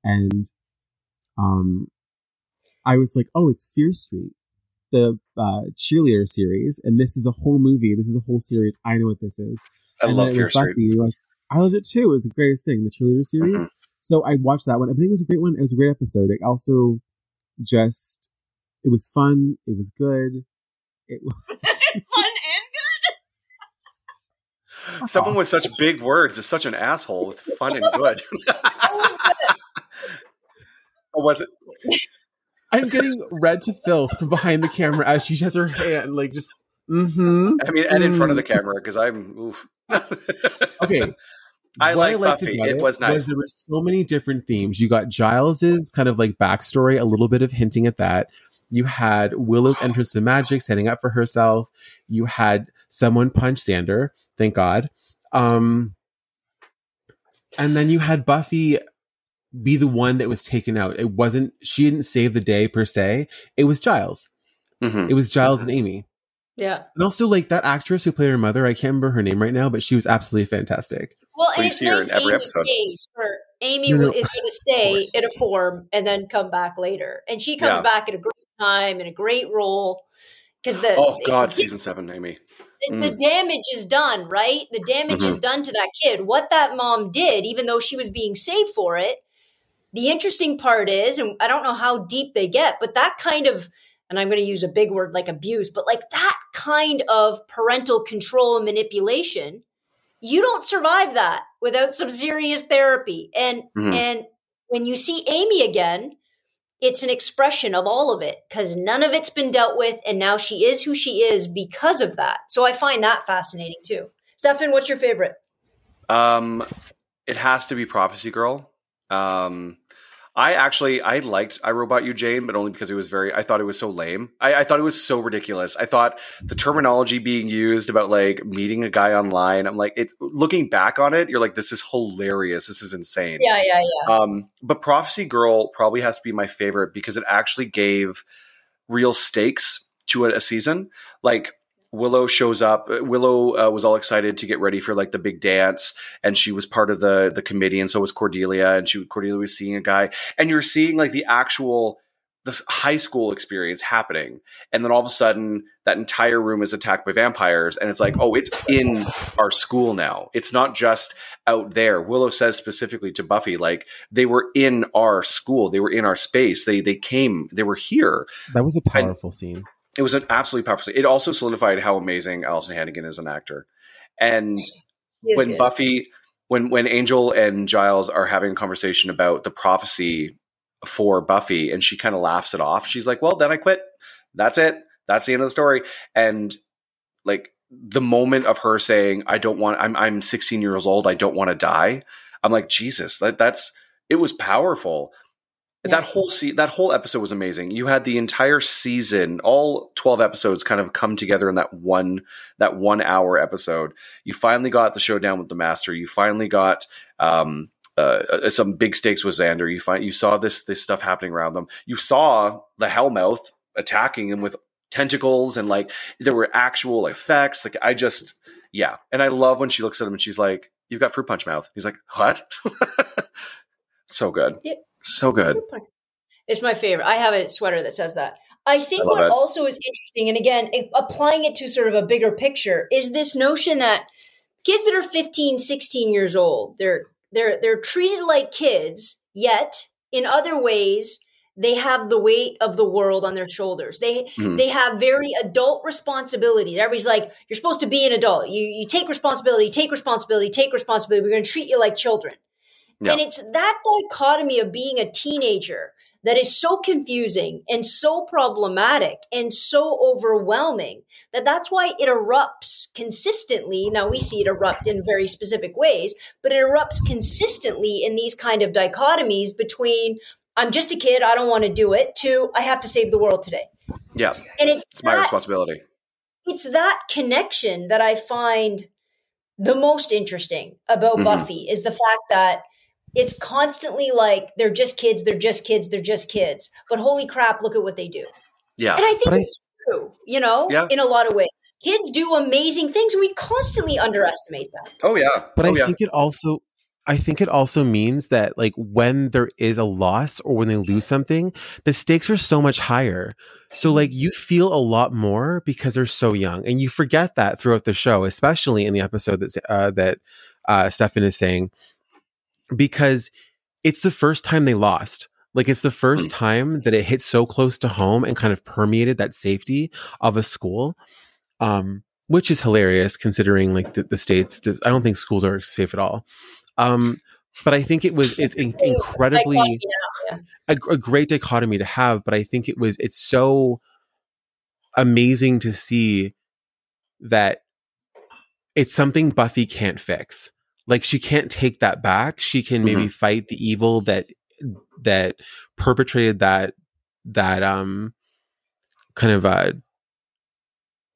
and um, I was like, "Oh, it's Fear Street, the uh, cheerleader series, and this is a whole movie. This is a whole series. I know what this is." i and love fear was street Buffy. I loved it too. It was the greatest thing, the cheerleader series. Mhm. So I watched that one. I think it was a great one. It was a great episode. It also just, it was fun. It was good. It was. Fun and someone with such big words is such an asshole with fun and good was or was it I'm getting red to filth from behind the camera as she has her hand like just mm-hmm. i mean and in front of the Mm. camera because i'm oof. Okay. I what like Buffy. about It was nice. there were so many different themes. You got Giles's kind of like backstory, a little bit of hinting at that. You had Willow's entrance to magic, standing up for herself. You had someone punch Xander, thank God. Um, and then you had Buffy be the one that was taken out. It wasn't she didn't save the day per se. It was Giles. Mhm. It was Giles and Amy. Yeah. And also like that actress who played her mother, I can't remember her name right now, but she was absolutely fantastic. Well, Well, and you it's see her in every Amy episode. stays for Amy No, no. is going to stay in a form and then come back later, and she comes Yeah. back at a great time in a great role because the oh god the- season seven amy the, the mm. damage is done, right? The damage is mm-hmm. done to that kid. What that mom did, even though she was being saved for it. The interesting part is, and I don't know how deep they get, but that kind of, and I'm going to use a big word like abuse, but like that kind of parental control and manipulation, you don't survive that without some serious therapy. And Mhm. and when you see Amy again, it's an expression of all of it because none of it's been dealt with, and now she is who she is because of that. So I find that fascinating too. Stefan, what's your favorite? Um, it has to be Prophecy Girl. Um, I actually I liked I Robot You Jane, but only because it was very. I thought it was so lame. I, I thought it was so ridiculous. I thought the terminology being used about like meeting a guy online. I'm like, it's looking back on it, you're like, this is hilarious. This is insane. Yeah, yeah, yeah. Um, but Prophecy Girl probably has to be my favorite because it actually gave real stakes to a, a season. Like Willow shows up. uh, Willow uh, was all excited to get ready for like the big dance, and she was part of the the committee, and so was Cordelia. And she Cordelia was seeing a guy, and you're seeing like the actual this high school experience happening, and then all of a sudden that entire room is attacked by vampires, and it's like, oh, it's in our school now. It's not just out there. Willow says specifically to Buffy, like they were in our school, they were in our space, they they came, they were here. That was a powerful scene. It was an absolutely powerful. It also solidified how amazing Alyson Hannigan is an actor. And when good. Buffy, when when Angel and Giles are having a conversation about the prophecy for Buffy, and she kind of laughs it off. She's like, "Well, then I quit. That's it. That's the end of the story." And like the moment of her saying, "I don't want. I'm I'm 16 years old. I don't want to die." I'm like, Jesus, that that's it was powerful. Yeah. That whole se- that whole episode was amazing. You had the entire season, all 12 episodes kind of come together in that one that 1 hour episode. You finally got the showdown with the master. You finally got um uh, some big stakes with Xander. You find you saw this this stuff happening around them. You saw the Hellmouth attacking him with tentacles and like there were actual effects. Like I just yeah, and I love when she looks at him and she's like, "You've got fruit punch mouth." He's like, "What?" so good, Yeah. So good. It's my favorite. I have a sweater that says that. I think I what it. also is interesting, and again, applying it to sort of a bigger picture, is this notion that kids that are 15, 16 years old, they're they're they're treated like kids, yet in other ways they have the weight of the world on their shoulders. They Mhm. they have very adult responsibilities. Everybody's like, you're supposed to be an adult. You you take responsibility, take responsibility, take responsibility. We're going to treat you like children. Yeah. And it's that dichotomy of being a teenager that is so confusing and so problematic and so overwhelming that that's why it erupts consistently. Now we see it erupt in very specific ways, but it erupts consistently in these kind of dichotomies between I'm just a kid, I don't want to do it, to I have to save the world today. Yeah, And it's, it's my responsibility. it's that connection that I find the most interesting about Mhm. Buffy is the fact that it's constantly like they're just kids, they're just kids, they're just kids. But holy crap, look at what they do. Yeah, And I think But I- it's true, you know, Yeah. in a lot of ways. Kids do amazing things. We constantly underestimate that. oh yeah, But oh I yeah, think it also I think it also means that like when there is a loss or when they lose something, the stakes are so much higher. So like you feel a lot more because they're so young, and you forget that throughout the show, especially in the episode that uh, that uh, Stefan is saying, because it's the first time they lost. Like it's the first time that it hit so close to home and kind of permeated that safety of a school. Um, which is hilarious considering like the, the states. I don't think schools are safe at all. Um, but I think it was it's in- incredibly Like, you know, a, a great dichotomy to have. But I think it was it's so amazing to see that it's something Buffy can't fix. Like she can't take that back. She can maybe fight the evil that that perpetrated that that um kind of uh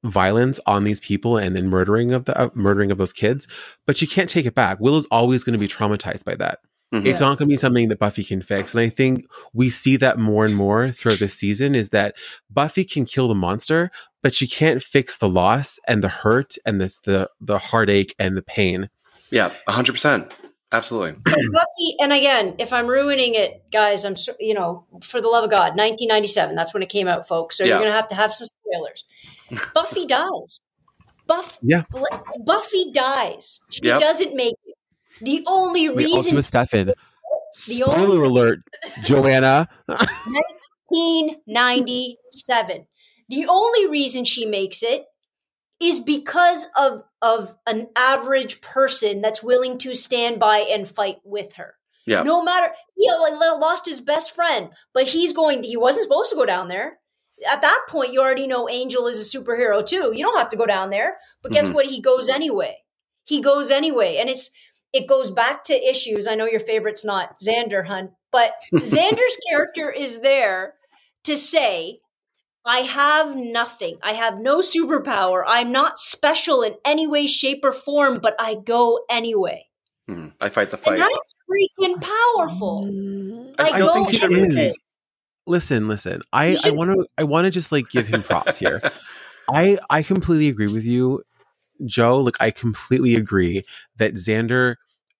violence on these people and then murdering of the uh, murdering of those kids but she can't take it back. Willow's always going to be traumatized by that. Mhm. it's not going to be something that buffy can fix and i think we see that more and more throughout this season is that buffy can kill the monster but she can't fix the loss and the hurt and this the the heartache and the pain yeah, hundred percent, absolutely. Buffy, and again, if I'm ruining it, guys, I'm you know, for the love of God, 1997. That's when it came out, folks. So Yeah. you're gonna have to have some spoilers. Buffy dies. Buff, Yeah. Buffy dies. She Yep. doesn't make it. The only Wait, reason with Stefan. The Spoiler only- alert, Joanna. 1997. The only reason she makes it is because of of an average person that's willing to stand by and fight with her. Yeah, No matter he like, lost his best friend, but he's going. He wasn't supposed to go down there. At that point, you already know Angel is a superhero too. You don't have to go down there. But guess Mhm. what? He goes anyway. He goes anyway, and it's it goes back to issues. I know your favorite's not Xander Hunt, but Xander's character is there to say, I have nothing. I have no superpower. I'm not special in any way, shape, or form, but I go anyway. Mhm. I fight the And fight. that's freaking powerful. I I still go think he should anyway. Listen, listen. I You I should- want to I want to just like give him props here. I I completely agree with you, Joe. Like I completely agree that Xander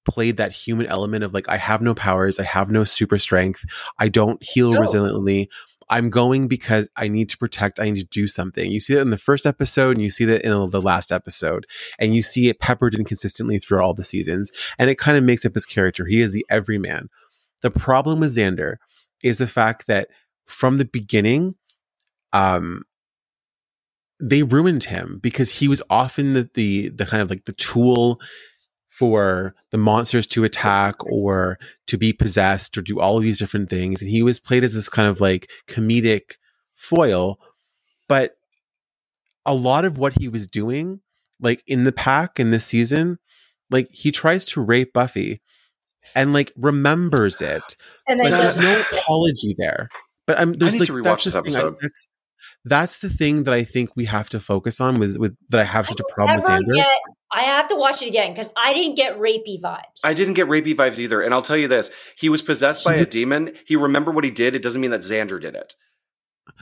played that human element of like I have no powers, I have no super strength, I don't heal No. resiliently. I'm going because I need to protect, I need to do something. You see that in the first episode and you see that in the last episode and you see it peppered in consistently through all the seasons and it kind of makes up his character. He is the everyman. The problem with Xander is the fact that from the beginning, um, they ruined him because he was often the, the the kind of like the tool for the monsters to attack or to be possessed or do all of these different things and he was played as this kind of like comedic foil but a lot of what he was doing like in the pack in this season like he tries to rape buffy and like remembers it And but there's no apology there. But I'm there's need like to rewatch that's this the thing I- that's, that's the thing that I think we have to focus on with with that I have such a problem with Xander. get I have to watch it again because I didn't get rapey vibes. I didn't get rapey vibes either. And I'll tell you this: he was possessed by a demon. He remembered what he did. It doesn't mean that Xander did it.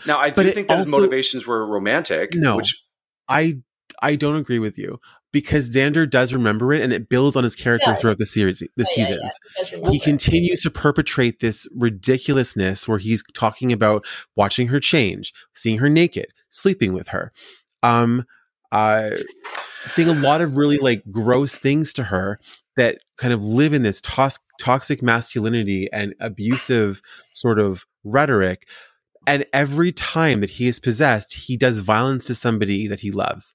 Now, I But do think that his motivations were romantic. No. which I I don't agree with you because Xander does remember it and it builds on his character Yes. throughout the series, the Oh, yeah, yeah. seasons. You guys remember. He continues to perpetrate this ridiculousness where he's talking about watching her change, seeing her naked, sleeping with her, um, uh, saying a lot of really like gross things to her that kind of live in this tos- toxic masculinity and abusive sort of rhetoric. And every time that he is possessed, he does violence to somebody that he loves.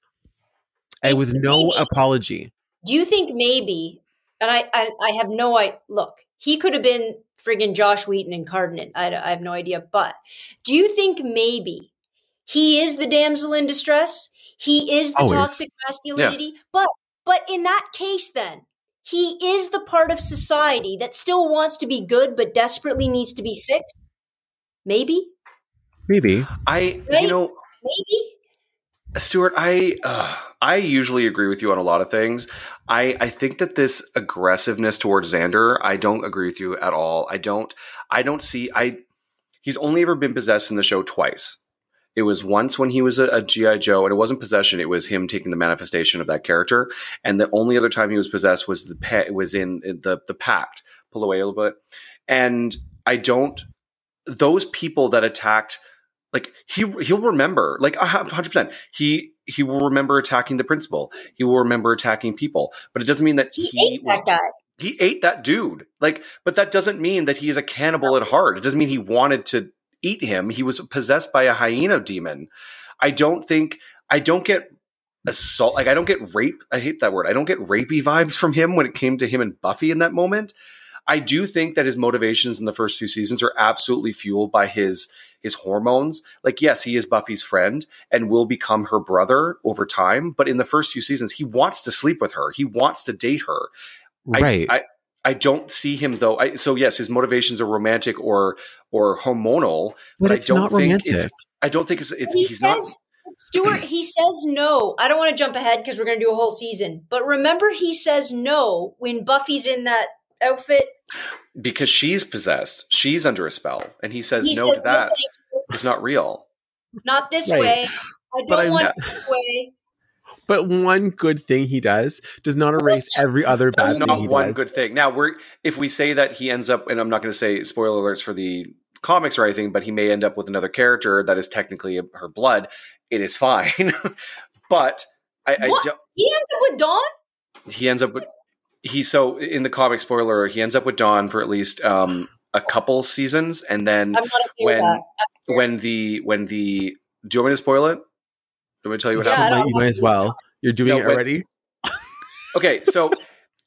And with no Maybe- apology. Do you think maybe, and I, I, I have no idea, look, he could have been friggin' Joss Whedon incarnate. I, I have no idea. But do you think maybe he is the damsel in distress? He is the Always. toxic masculinity? But, but in that case, then, he is the part of society that still wants to be good but desperately needs to be fixed? Maybe? Maybe. I, Right? you know, Maybe? Stuart, I uh, I usually agree with you on a lot of things. I I think that this aggressiveness towards Xander, I don't agree with you at all. I don't I don't see I he's only ever been possessed in the show twice. It was once when he was a, a GI Joe, and it wasn't possession; it was him taking the manifestation of that character. And the only other time he was possessed was the pa- was in the the pact. Pull away a little bit, and I don't. Those people that attacked like he he'll remember like hundred percent he he will remember attacking the principal he will remember attacking people but it doesn't mean that He, he, ate was that guy. he ate that dude like but that doesn't mean that he is a cannibal at heart it doesn't mean he wanted to eat him. He was possessed by a hyena demon. I don't think i don't get assault like i don't get rape i hate that word. I don't get rapey vibes from him when it came to him and buffy in that moment. I do think that his motivations in the first few seasons are absolutely fueled by his his hormones. Like yes he is buffy's friend and will become her brother over time but in the first few seasons he wants to sleep with her. He wants to date her. Right. I, I don't see him though. I, so yes, his motivations are romantic or or hormonal, but I it's don't not think romantic. it's- I don't think it's, it's he he's says, not. Stuart, he says no. I don't want to jump ahead because we're going to do a whole season. But remember, he says no when Buffy's in that outfit. because she's possessed. She's under a spell, and he says He no says, to that. thank you. It's not real. Not this Right. way. I But don't I'm- want Yeah. it this way. But one good thing he does does not erase every other That's bad thing not he one does. good thing. Now we're if we say that he ends up, and I'm not going to say spoiler alerts for the comics or anything, but he may end up with another character that is technically her blood. It is fine, but I, I don't. He ends up with Dawn. he ends up with he so in the comic spoiler he ends up with Dawn for at least um a couple seasons and then I'm not okay with when that. When the when the do you want me to spoil it? Do you want me to tell you what Yeah, happens? you might as well. You're doing No, it but- already. Okay, so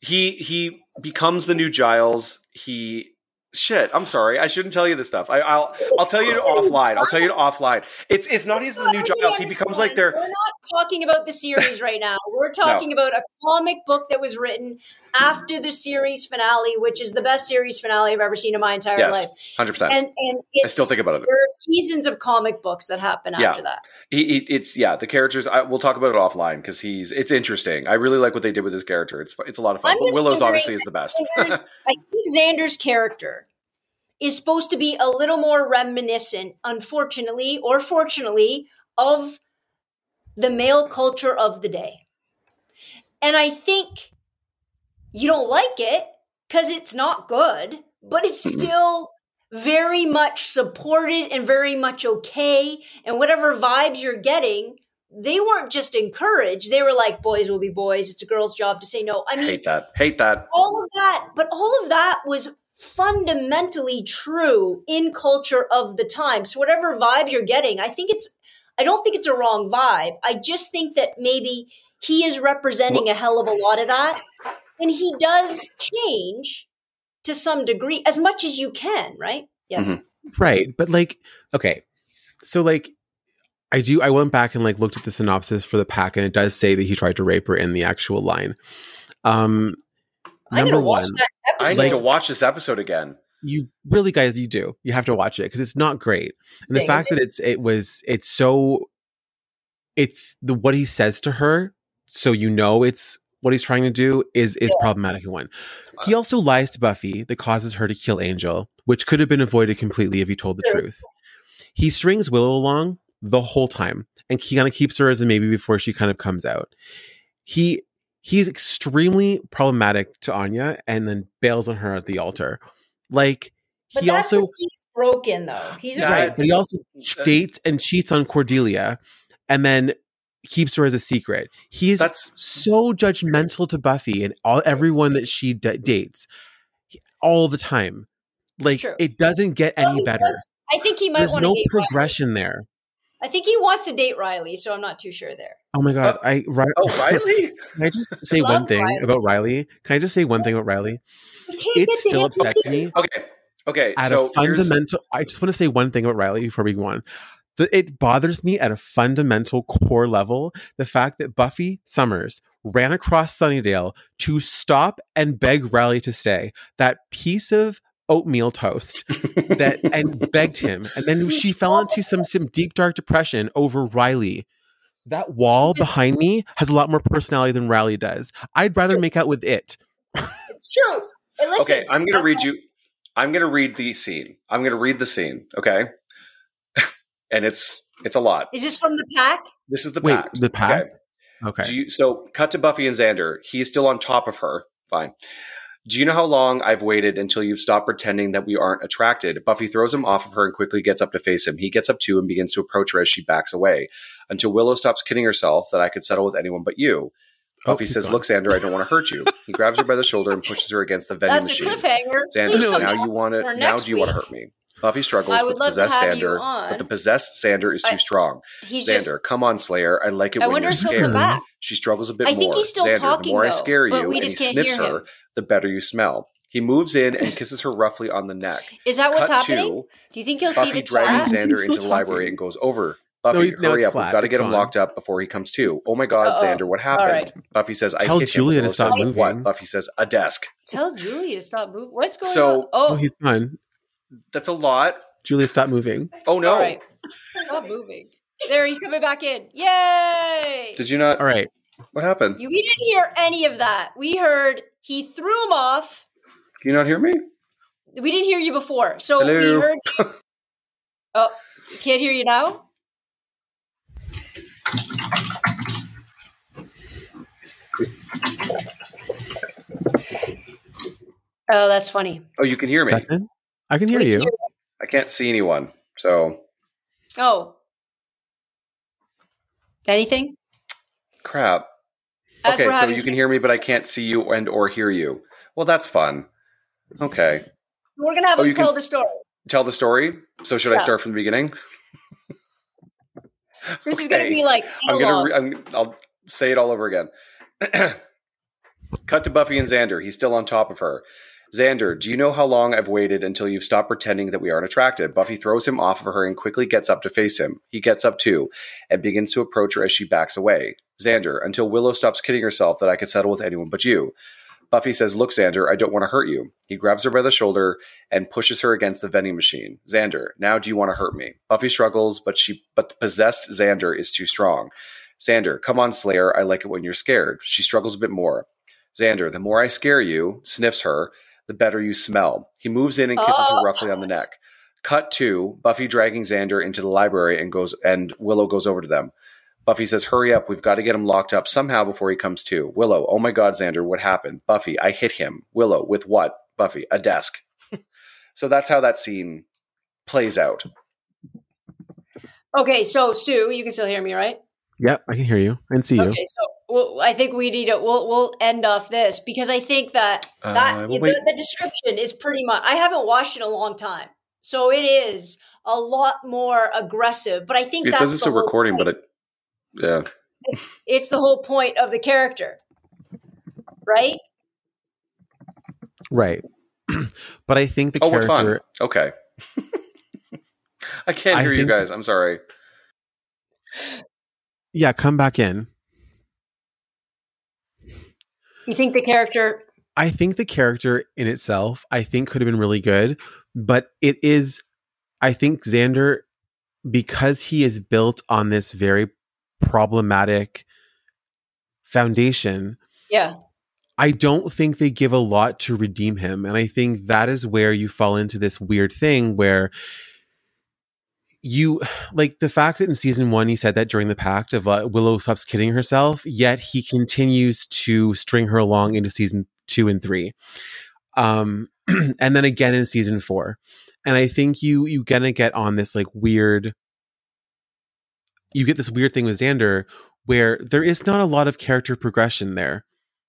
he he becomes the new Giles. He shit. I'm sorry. I shouldn't tell you this stuff. I, I'll I'll tell you offline. I'll tell you offline. It's it's not he's the new Giles. He becomes like their We're not talking about the series right now. We're talking about a comic book that was written after the series finale, which is the best series finale I've ever seen in my entire yes, life. hundred percent. And and it's, I still think about it. There are seasons of comic books that happen Yeah. after that. He, he, it's yeah. The characters. I, we'll talk about it offline because he's. It's interesting. I really like what they did with his character. It's it's a lot of fun. Willow's obviously is the best. Xander's- I think Xander's character is supposed to be a little more reminiscent, unfortunately or fortunately, of the male culture of the day. And I think you don't like it because it's not good, but it's mm-hmm. still very much supported and very much okay. And whatever vibes you're getting, they weren't just encouraged. They were like, boys will be boys. It's a girl's job to say no. I mean, Hate that. Hate that. all of that, but all of that was fundamentally true in culture of the time. So whatever vibe you're getting, I think it's I don't think it's a wrong vibe. I just think that maybe he is representing a hell of a lot of that and he does change to some degree as much as you can, right? Yes. Mhm. Right. But like, okay. So like I do I went back and like looked at the synopsis for the pack and it does say that he tried to rape her in the actual line. Um I'm number gonna watch one, that I episode. need to watch this episode again. You really guys you do. You have to watch it because it's not great. And the fact is that it's it was it's so it's the what he says to her so you know it's what he's trying to do is is Yeah. problematic in one. He also lies to Buffy that causes her to kill Angel, which could have been avoided completely if he told the True. truth. He strings Willow along the whole time and he kind of keeps her as a maybe before she kind of comes out. He he's extremely problematic to Anya and then bails on her at the altar. Like But he also he's broken, though. He's Yeah, right, but he also dates and cheats on Cordelia and then keeps her as a secret. He's That's so judgmental to Buffy and all everyone that she d- dates all the time. Like it doesn't get any he better. does- I think he might There's want to no date Riley. progression there. I think he wants to date Riley, so I'm not too sure there. Oh my god! Oh. I Ri- oh Riley. Can I just say Love one thing Riley. about Riley? Can I just say one thing about Riley? It still him. upsets me Okay, okay. at so a fundamental. I just want to say one thing about Riley before we go on. The, it bothers me at a fundamental core level the fact that Buffy Summers ran across Sunnydale to stop and beg Riley to stay. That piece of oatmeal toast that and begged him, and then she fell into some some deep dark depression over Riley. That wall behind me has a lot more personality than Riley does. I'd rather make out with it. It's true. And listen, okay, I'm gonna read you. I'm gonna read the scene. I'm gonna read the scene. Okay, and it's it's a lot. Is this from the pack? This is the pack. Wait, pact. the pact? Okay. Okay. Do you, so cut to Buffy and Xander. He's still on top of her. Fine. Do you know how long I've waited until you've stopped pretending that we aren't attracted? Buffy throws him off of her and quickly gets up to face him. He gets up too and begins to approach her as she backs away until Willow stops kidding herself that I could settle with anyone but you. Oh, Buffy he's says, gone. Look, Xander, I don't want to hurt you. He grabs her by the shoulder and pushes her against the vending That's machine. a cliffhanger. Xander, Please No. come now you want for to now do you want to hurt me? Buffy struggles I with the possessed have you Xander, but the possessed Xander is too I- strong. He's Xander, just. come on, Slayer. I like it I when wonder you're if he'll scared. come back. She struggles a bit I more. think he's still Xander, talking, the more I scare you we and he sniffs her, the better you smell. He moves in and kisses her roughly on the neck. Is that what's Cut happening? to Do you think he'll see the dragging twat? Xander into the library and goes over. Buffy, he's- hurry it's up. flat. We've got to It's get him gone. locked up before he comes to. Oh my God, Uh-oh. Xander, what happened? right. Buffy says, I Tell hit Julia him. to Willow stop says, "With What? Buffy says, a desk. Tell Julie to stop moving. What's going So- on? Oh, Oh, he's gone. That's a lot. Julia, stop moving. Oh no. all right. Stop moving. There, he's coming back in. Yay! Did you not? All right. What happened? You, we didn't hear any of that. We heard he threw him off. Can you not hear me? We didn't hear you before, so we Hello? heard. oh, can't hear you now. Oh, that's funny. Oh, you can hear me. Stefan? I can hear We you. I can't see anyone. So Oh, anything? crap. As okay, so having you can hear me, but I can't see you and or hear you. Well, that's fun. Okay, We're gonna have Oh, him you tell the story. tell the story. So should I start from the beginning? This is gonna be like I'm gonna. Re- I'm, I'll say it all over again. Cut to Buffy and Xander. He's still on top of her. Xander, do you know how long I've waited until you've stopped pretending that we aren't attracted? Buffy throws him off of her and quickly gets up to face him. He gets up too and begins to approach her as she backs away. Xander, until Willow stops kidding herself that I could settle with anyone but you. Buffy says, Look, Xander, I don't want to hurt you. He grabs her by the shoulder and pushes her against the vending machine. Xander, now do you want to hurt me? Buffy struggles, but she but the possessed Xander is too strong. Xander, come on, Slayer, I like it when you're scared. She struggles a bit more. Xander, the more I scare you, sniffs her, the better you smell. He moves in and kisses Oh. her roughly on the neck. Cut to Buffy dragging Xander into the library and goes and Willow goes over to them. Buffy says, Hurry up, we've got to get him locked up somehow before he comes to. Willow, oh my god, Xander, what happened? Buffy, I hit him. Willow, with what? Buffy, a desk. so that's how that scene plays out. Okay, so Stu, you can still hear me, right? Yep, I can hear you and see you. Okay, so well, I think we need to we'll we'll end off this because I think that Uh, that well, the, the description is pretty much. I haven't watched it in a long time, so it is a lot more aggressive. But I think It that's says it's a recording, point. but it yeah. it's the whole point of the character, right? Right. but I think the Oh, we're fun. character Okay. I can't I hear you think- guys. I'm sorry. Yeah, come back in. You think the character? I think the character in itself, I think could have been really good, but it is I think Xander because he is built on this very problematic foundation, Yeah. I don't think they give a lot to redeem him. And I think that is where you fall into this weird thing where you like the fact that in season one he said that during the pact of uh, Willow stops kidding herself, yet he continues to string her along into season two and three, um, and then again in season four. And I think you you gonna get on this like weird. You get this weird thing with Xander where there is not a lot of character progression there.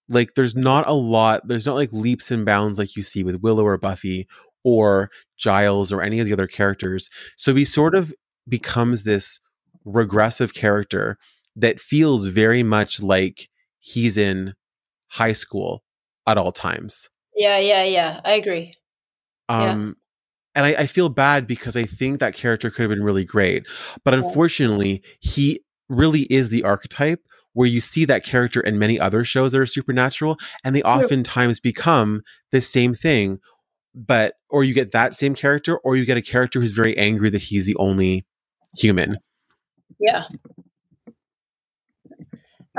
Like there's not a lot. There's not like leaps and bounds like you see with Willow or Buffy or Giles or any of the other characters. So he sort of becomes this regressive character that feels very much like he's in high school at all times. Yeah, yeah, yeah. I agree. Um, and I, I feel bad because I think that character could have been really great, but unfortunately, he really is the archetype where you see that character in many other shows that are supernatural, and they oftentimes become the same thing. But or you get that same character, or you get a character who's very angry that he's the only human. Yeah.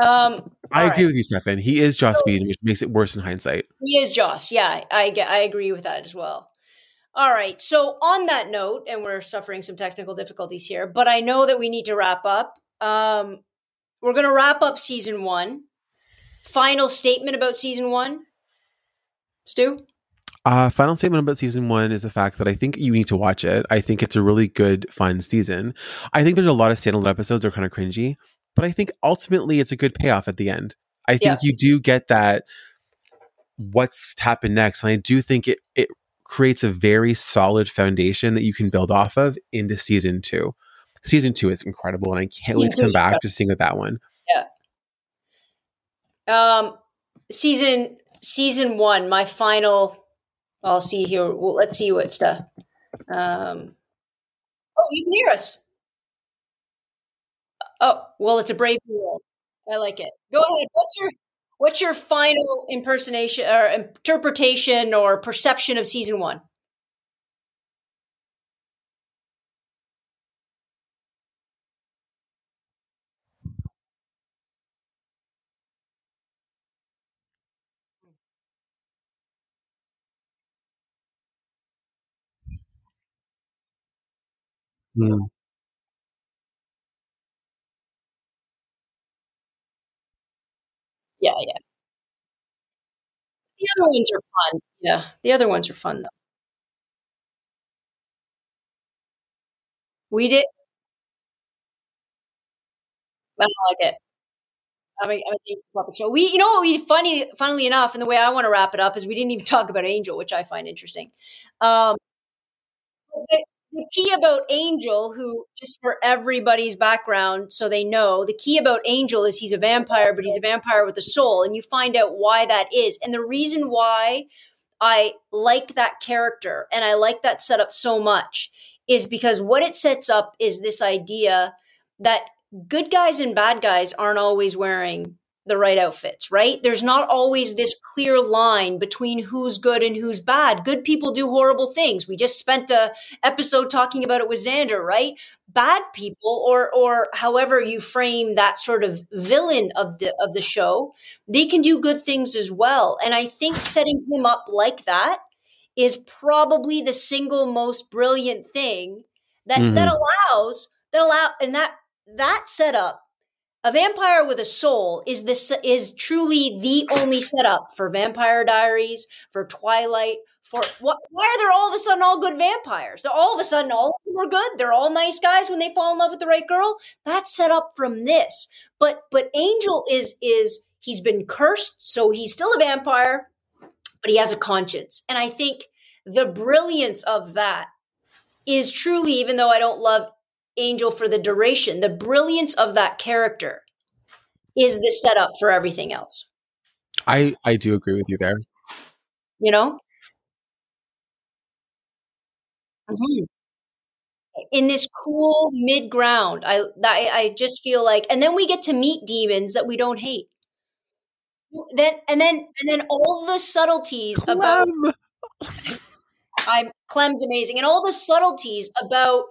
Um, I agree right. with you, Stefan. He is Joss So- Whedon, which makes it worse in hindsight. He is Joss. Yeah, I get. I agree with that as well. All right. So on that note, and we're suffering some technical difficulties here, but I know that we need to wrap up. Um, we're going to wrap up season one. Final statement about season one, Stu. Uh, final statement about season one is the fact that I think you need to watch it. I think it's a really good, fun season. I think there's a lot of standalone episodes that are kind of cringy, but I think ultimately it's a good payoff at the end. I think Yeah. you do get that what's happened next, and I do think it it creates a very solid foundation that you can build off of into season two. Season two is incredible, and I can't wait to come back to sing with that one. Yeah. Um, season season one. My final. I'll see here. Well, let's see what stuff. Um, oh, you can hear us. Oh, well, it's a brave world. I like it. Go ahead. What's your what's your final impersonation or interpretation or perception of season one? Mm. Yeah, yeah. The other ones are fun. Yeah, the other ones are fun though. We did. I don't like it. I mean, I mean, it's a puppet show. We, you know, what we funny, funnily enough, and the way I want to wrap it up is we didn't even talk about Angel, which I find interesting. Um, the, the key about Angel, who just for everybody's background, so they know, the key about Angel is he's a vampire, but he's a vampire with a soul, and you find out why that is, and the reason why I like that character and I like that setup so much is because what it sets up is this idea that good guys and bad guys aren't always wearing the right outfits, right? There's not always this clear line between who's good and who's bad. Good people do horrible things. We just spent a episode talking about it with Xander, right? Bad people or or however you frame that sort of villain of the of the show, they can do good things as well. And I think setting him up like that is probably the single most brilliant thing that Mhm. that allows that allow and that that setup a vampire with a soul is this is truly the only setup for vampire diaries for twilight for what why are there all of a sudden all good vampires? All of a sudden all of them are good. They're all nice guys when they fall in love with the right girl. That's set up from this. But but angel is is he's been cursed so he's still a vampire but he has a conscience. And i think the brilliance of that is truly even though i don't love angel for the duration. The brilliance of that character is the setup for everything else. I I do agree with you there. you know? Mhm. in this cool mid ground I, I i just feel like and then we get to meet demons that we don't hate. Then and then and then all the subtleties about I'm Clem's amazing, and all the subtleties about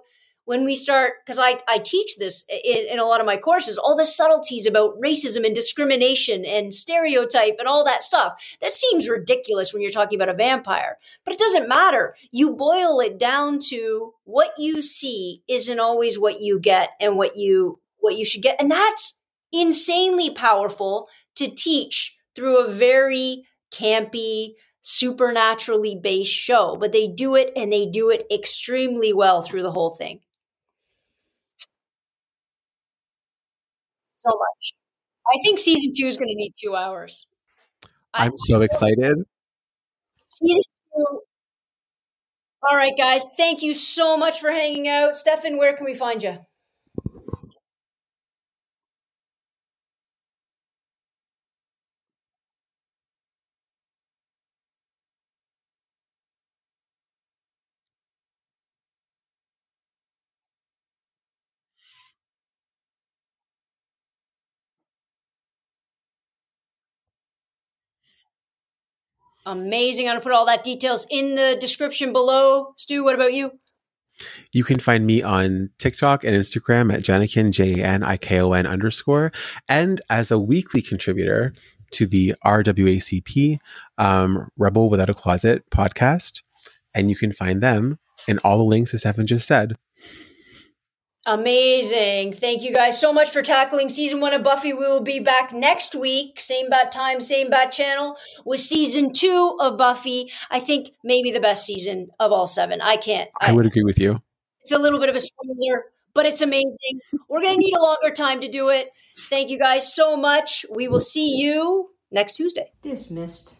when we start because I, I teach this in, in a lot of my courses all the subtleties about racism and discrimination and stereotype and all that stuff. That seems ridiculous when you're talking about a vampire but it doesn't matter. You boil it down to what you see isn't always what you get and what you what you should get. And that's insanely powerful to teach through a very campy supernaturally based show but they do it and they do it extremely well through the whole thing so much. I think season two is going to need two hours. I'm so excited. Season two. All right, guys. Thank you so much for hanging out. Stefan, where can we find you? Amazing. I'm going to put all that details in the description below. Stu, what about you? You can find me on TikTok and Instagram at Janikon, J A N I K O N underscore, and as a weekly contributor to the RWACP um, Rebel Without a Closet podcast. And you can find them in all the links as Evan just said. Amazing. Thank you guys so much for tackling season one of Buffy. We will be back next week, same bat time, same bat channel, with season two of Buffy. I think maybe the best season of all seven. I can't. I, I would agree with you. It's a little bit of a spoiler, but it's amazing. We're going to need a longer time to do it. Thank you guys so much. We will see you next Tuesday. Dismissed.